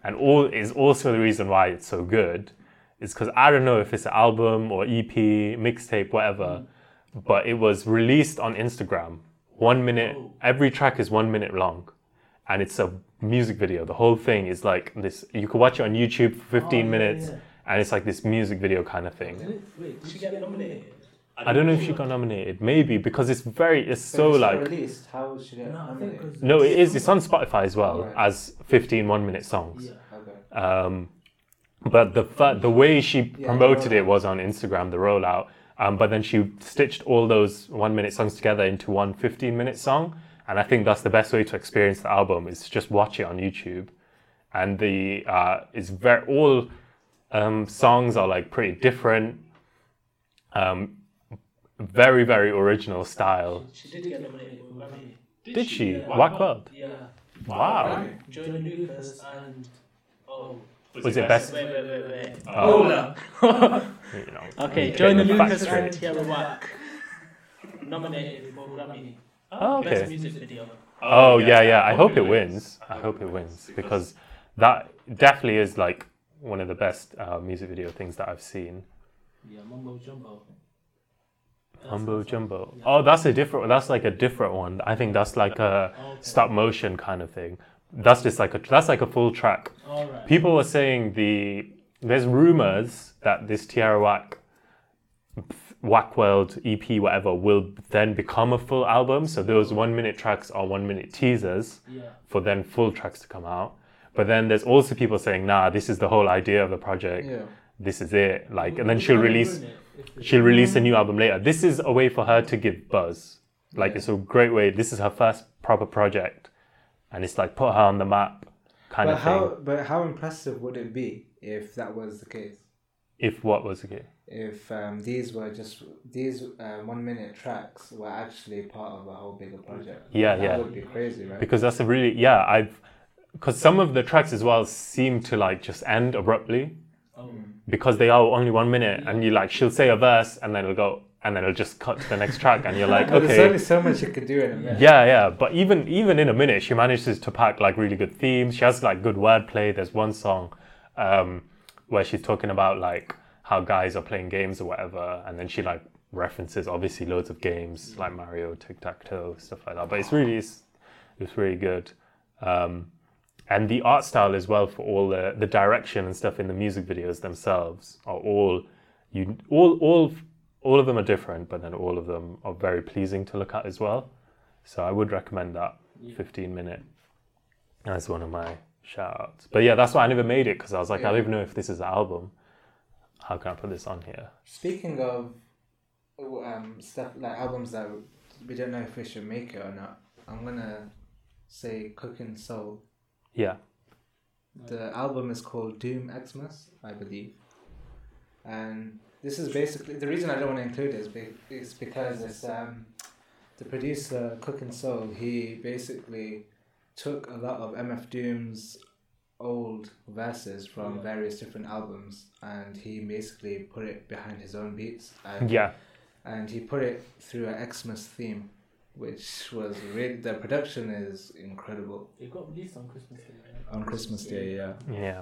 Speaker 1: and all is also the reason why it's so good, is because I don't know if it's an album or EP, mixtape, whatever, but it was released on Instagram. One minute, every track is one minute long, and it's a music video. The whole thing is like this. You could watch it on YouTube for 15
Speaker 4: Oh,
Speaker 1: minutes,
Speaker 4: yeah.
Speaker 1: and it's like this music video kind of thing.
Speaker 4: Did it- Wait,
Speaker 3: Did she get nominated?
Speaker 1: I don't know if she got nominated. Maybe because it's very, it's so
Speaker 2: If it's not
Speaker 1: like.
Speaker 2: released. How should it?
Speaker 4: No, I think
Speaker 1: No, it is. It's on Spotify as well
Speaker 2: Alright.
Speaker 1: as 15 one minute songs.
Speaker 4: Yeah.
Speaker 2: Okay.
Speaker 1: Um, but the fa- the way she
Speaker 2: Yeah,
Speaker 1: promoted
Speaker 2: the
Speaker 1: it was on Instagram, the rollout. Um, but then she stitched all those one minute songs together into one 15 minute song. And I think that's the best way to experience the album is just watch it on YouTube. And the uh, it's very all um, songs are like pretty different. Um, very very original style.
Speaker 3: She did get nominated for Grammy.
Speaker 1: Did she?
Speaker 3: Yeah.
Speaker 1: Whack World.
Speaker 3: Yeah.
Speaker 1: Wow.
Speaker 3: Joyner Lucas and. Oh.
Speaker 1: Was it best?
Speaker 3: Wait, wait, wait, wait.
Speaker 1: Oh.
Speaker 3: Hold up.
Speaker 1: You know,
Speaker 3: Okay,
Speaker 1: get
Speaker 3: Johnny
Speaker 1: the facts
Speaker 3: Lucas and Tierra Whack. Nominated for Grammy.
Speaker 1: Oh,
Speaker 3: Best
Speaker 1: okay.
Speaker 3: music video.
Speaker 1: Oh yeah, yeah. I hope it wins. I hope it wins because that definitely is like one of the best uh, music video things that I've seen.
Speaker 4: Yeah, Mumbo Jumbo.
Speaker 1: Humbo Jumbo. Oh, that's a different. That's like a different one. I think that's like a
Speaker 4: Okay.
Speaker 1: stop motion kind of thing. That's just like a that's like a full track.
Speaker 4: All right.
Speaker 1: People were saying the there's rumors that this Tierra Whack Whack World EP whatever will then become a full album. So those one minute tracks are one minute teasers.
Speaker 4: Yeah.
Speaker 1: for then full tracks to come out. But then there's also people saying, nah, this is the whole idea of the project.
Speaker 2: Yeah.
Speaker 1: This is it. Like, and then she'll release,
Speaker 4: ruin it if it's-
Speaker 1: she'll release a new album later. This is a way for her to give buzz. Like,
Speaker 2: Yeah.
Speaker 1: it's a great way. This is her first proper project, and it's like put her on the map, kind
Speaker 2: but
Speaker 1: of
Speaker 2: how
Speaker 1: thing.
Speaker 2: but how impressive would it be if that was the case?
Speaker 1: If what was okay,
Speaker 2: If um, these were just these uh, one minute tracks were actually part of a whole bigger project.
Speaker 1: Yeah,
Speaker 2: that
Speaker 1: yeah.
Speaker 2: would be crazy, right?
Speaker 1: because that's a really yeah I've because some of the tracks as well seem to like just end abruptly
Speaker 4: Oh,
Speaker 1: because they are only one minute and you like she'll say a verse and then it'll go and then it'll just cut to the next track and you're like
Speaker 2: But There's
Speaker 1: okay
Speaker 2: only so much you could do in a minute.
Speaker 1: Yeah, yeah, but even even in a minute, she manages to pack like really good themes. She has like good wordplay. There's one song um, where she's talking about like how guys are playing games or whatever, and then she like references obviously loads of games like Mario, Tic Tac Toe, stuff like that. But it's really it's, it's really good, um, and the art style as well for all the the direction and stuff in the music videos themselves are all you all all all of them are different, but then all of them are very pleasing to look at as well. So I would recommend that 15 minute as one of my shout outs. But yeah, that's why I never made it because I was like, I don't even know if this is an album. How can I put this on here?
Speaker 2: Speaking of um, stuff like albums that we don't know if we should make it or not, I'm gonna say Cookin Soul.
Speaker 1: Yeah.
Speaker 2: The album is called Doom Xmas, I believe. And this is basically the reason I don't want to include it is, be, is because it's um, the producer Cookin Soul. He basically took a lot of MF Doom's old verses from
Speaker 4: Yeah.
Speaker 2: various different albums and he basically put it behind his own beats. And
Speaker 1: Yeah.
Speaker 2: and he put it through an Xmas theme, which was really the production is incredible
Speaker 4: it got released on Christmas Day. Right?
Speaker 2: on Christmas Day, yeah.
Speaker 1: Yeah.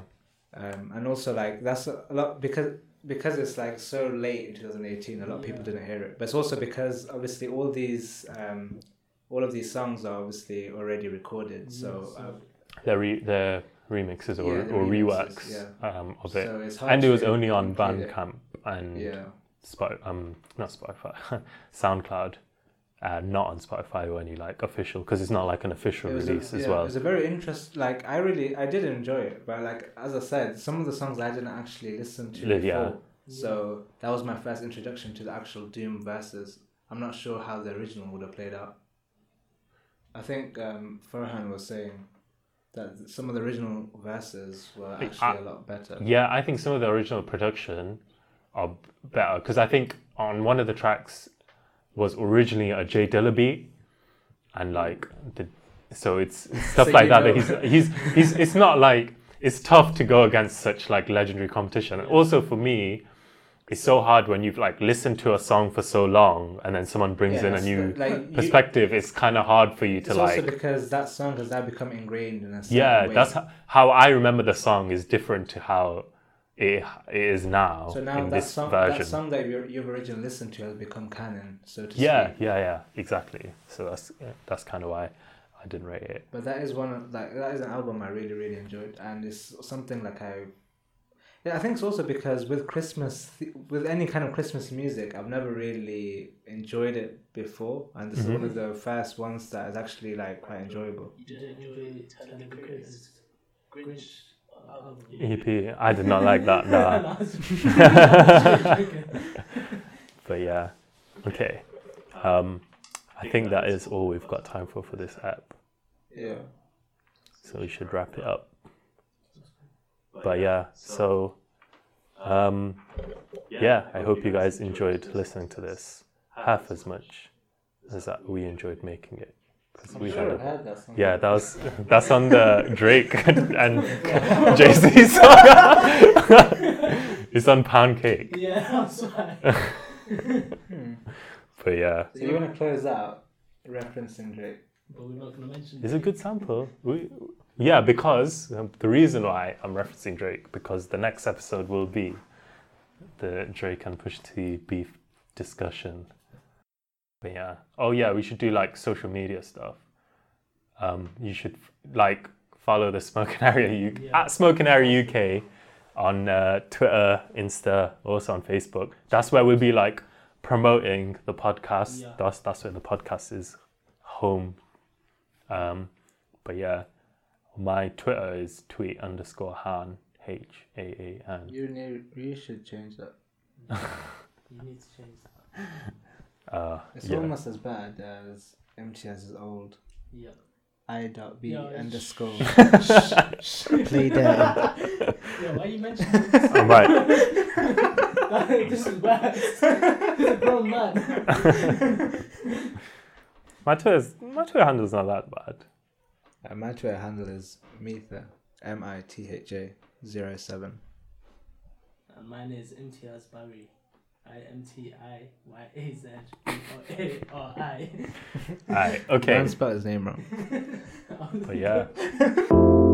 Speaker 2: Um, and also like that's a a lot because because it's like so late in 2018, a lot of people
Speaker 4: Yeah.
Speaker 2: didn't hear it. But it's also because obviously all these um, all of these songs are obviously already recorded, so.
Speaker 4: Yeah,
Speaker 2: Uh,
Speaker 1: The, re- the remixes or,
Speaker 2: Yeah,
Speaker 1: or
Speaker 2: remixes,
Speaker 1: reworks um, of it.
Speaker 2: so
Speaker 1: and it was only on. Bandcamp and
Speaker 2: Yeah,
Speaker 1: Spot, um, not Spotify, SoundCloud. Uh, not on Spotify or any like official because it's not like an official
Speaker 2: It was a-
Speaker 1: release as
Speaker 2: yeah,
Speaker 1: well.
Speaker 2: It was a very interest. Like I really, I did enjoy it, but like as I said, some of the songs I didn't actually listen to
Speaker 1: Yeah.
Speaker 2: before. So that was my first introduction to the actual Doom verses. I'm not sure how the original would have played out. I think um, Farhan was saying that some of the original verses were actually a lot better.
Speaker 1: Yeah, I think some of the original production are better because I think on one of the tracks was originally a J Dilla beat, and like the, so it's, it's stuff
Speaker 2: So
Speaker 1: like that. That he's he's he's. It's not like it's tough to go against such like legendary competition. And also for me, it's so hard when you've like listened to a song for so long and then someone brings
Speaker 2: Yeah,
Speaker 1: in a new
Speaker 2: the- like, you-
Speaker 1: perspective. It's kind of hard for you to like.
Speaker 2: also because that song has now become ingrained in a certain
Speaker 1: yeah,
Speaker 2: way.
Speaker 1: that's how I remember the song is different to how it, it is now,
Speaker 2: so now
Speaker 1: in
Speaker 2: that
Speaker 1: this
Speaker 2: song,
Speaker 1: version.
Speaker 2: that song that you you've originally listened to has become canon, so to
Speaker 1: yeah,
Speaker 2: speak.
Speaker 1: yeah, yeah, exactly. So that's yeah, that's kind of why I didn't rate it.
Speaker 2: But that is one of like that is an album I really really enjoyed, and it's something like I. Yeah, I think it's also because with Christmas, with any kind of Christmas music, I've never really enjoyed it before, and this is one of the first ones that is actually like quite enjoyable.
Speaker 3: You did enjoy Tyler the Grinch album.
Speaker 1: EP, I did not like that. Nah.
Speaker 4: Nah.
Speaker 1: but yeah, okay. Um, I think that is all we've got time for for this app.
Speaker 2: Yeah.
Speaker 1: So we should wrap it up. But yeah, so um, yeah, I hope you guys enjoyed listening to this half as much as that we enjoyed making it. 'Cause we had a,
Speaker 2: heard that song.
Speaker 1: yeah, that was that's on the Drake and Jay Z song. it's on Pound Cake.
Speaker 4: yeah, that's right.
Speaker 1: But yeah,
Speaker 2: So you want to close out referencing Drake?
Speaker 4: But we're not going to mention
Speaker 1: it's a good sample. We, yeah, because um, the reason why I'm referencing Drake because the next episode will be the Drake and Pusha T beef discussion. But yeah, oh yeah, we should do like social media stuff. Um, you should like follow the Smoking Area UK
Speaker 4: Yeah.
Speaker 1: at Smoking Area UK on uh, Twitter, Insta, also on Facebook. That's where we'll be like promoting the podcast.
Speaker 4: Yeah.
Speaker 1: That's that's where the podcast is home. Um, but yeah, my Twitter is tweet underscore Han H A A N.
Speaker 2: You need, you should change that.
Speaker 4: You need to change that.
Speaker 1: Uh,
Speaker 2: It's
Speaker 1: yeah.
Speaker 2: almost as bad as Imtiaz's old.
Speaker 4: Yeah.
Speaker 2: I dot B
Speaker 3: Yeah, it's-
Speaker 2: underscore play dirty.
Speaker 3: Yeah, why you mentioning this?
Speaker 1: I might.
Speaker 3: this is bad. this is a grown man.
Speaker 1: My Twitter's, my Twitter handle's not that bad.
Speaker 2: Uh, my Twitter handle is Mitha M I T H A zero seven.
Speaker 3: And mine is Imtiaz Barry. I M T I Y A Z B O A R I.
Speaker 1: Alright, okay.
Speaker 2: Don't spell his name wrong.
Speaker 1: But yeah.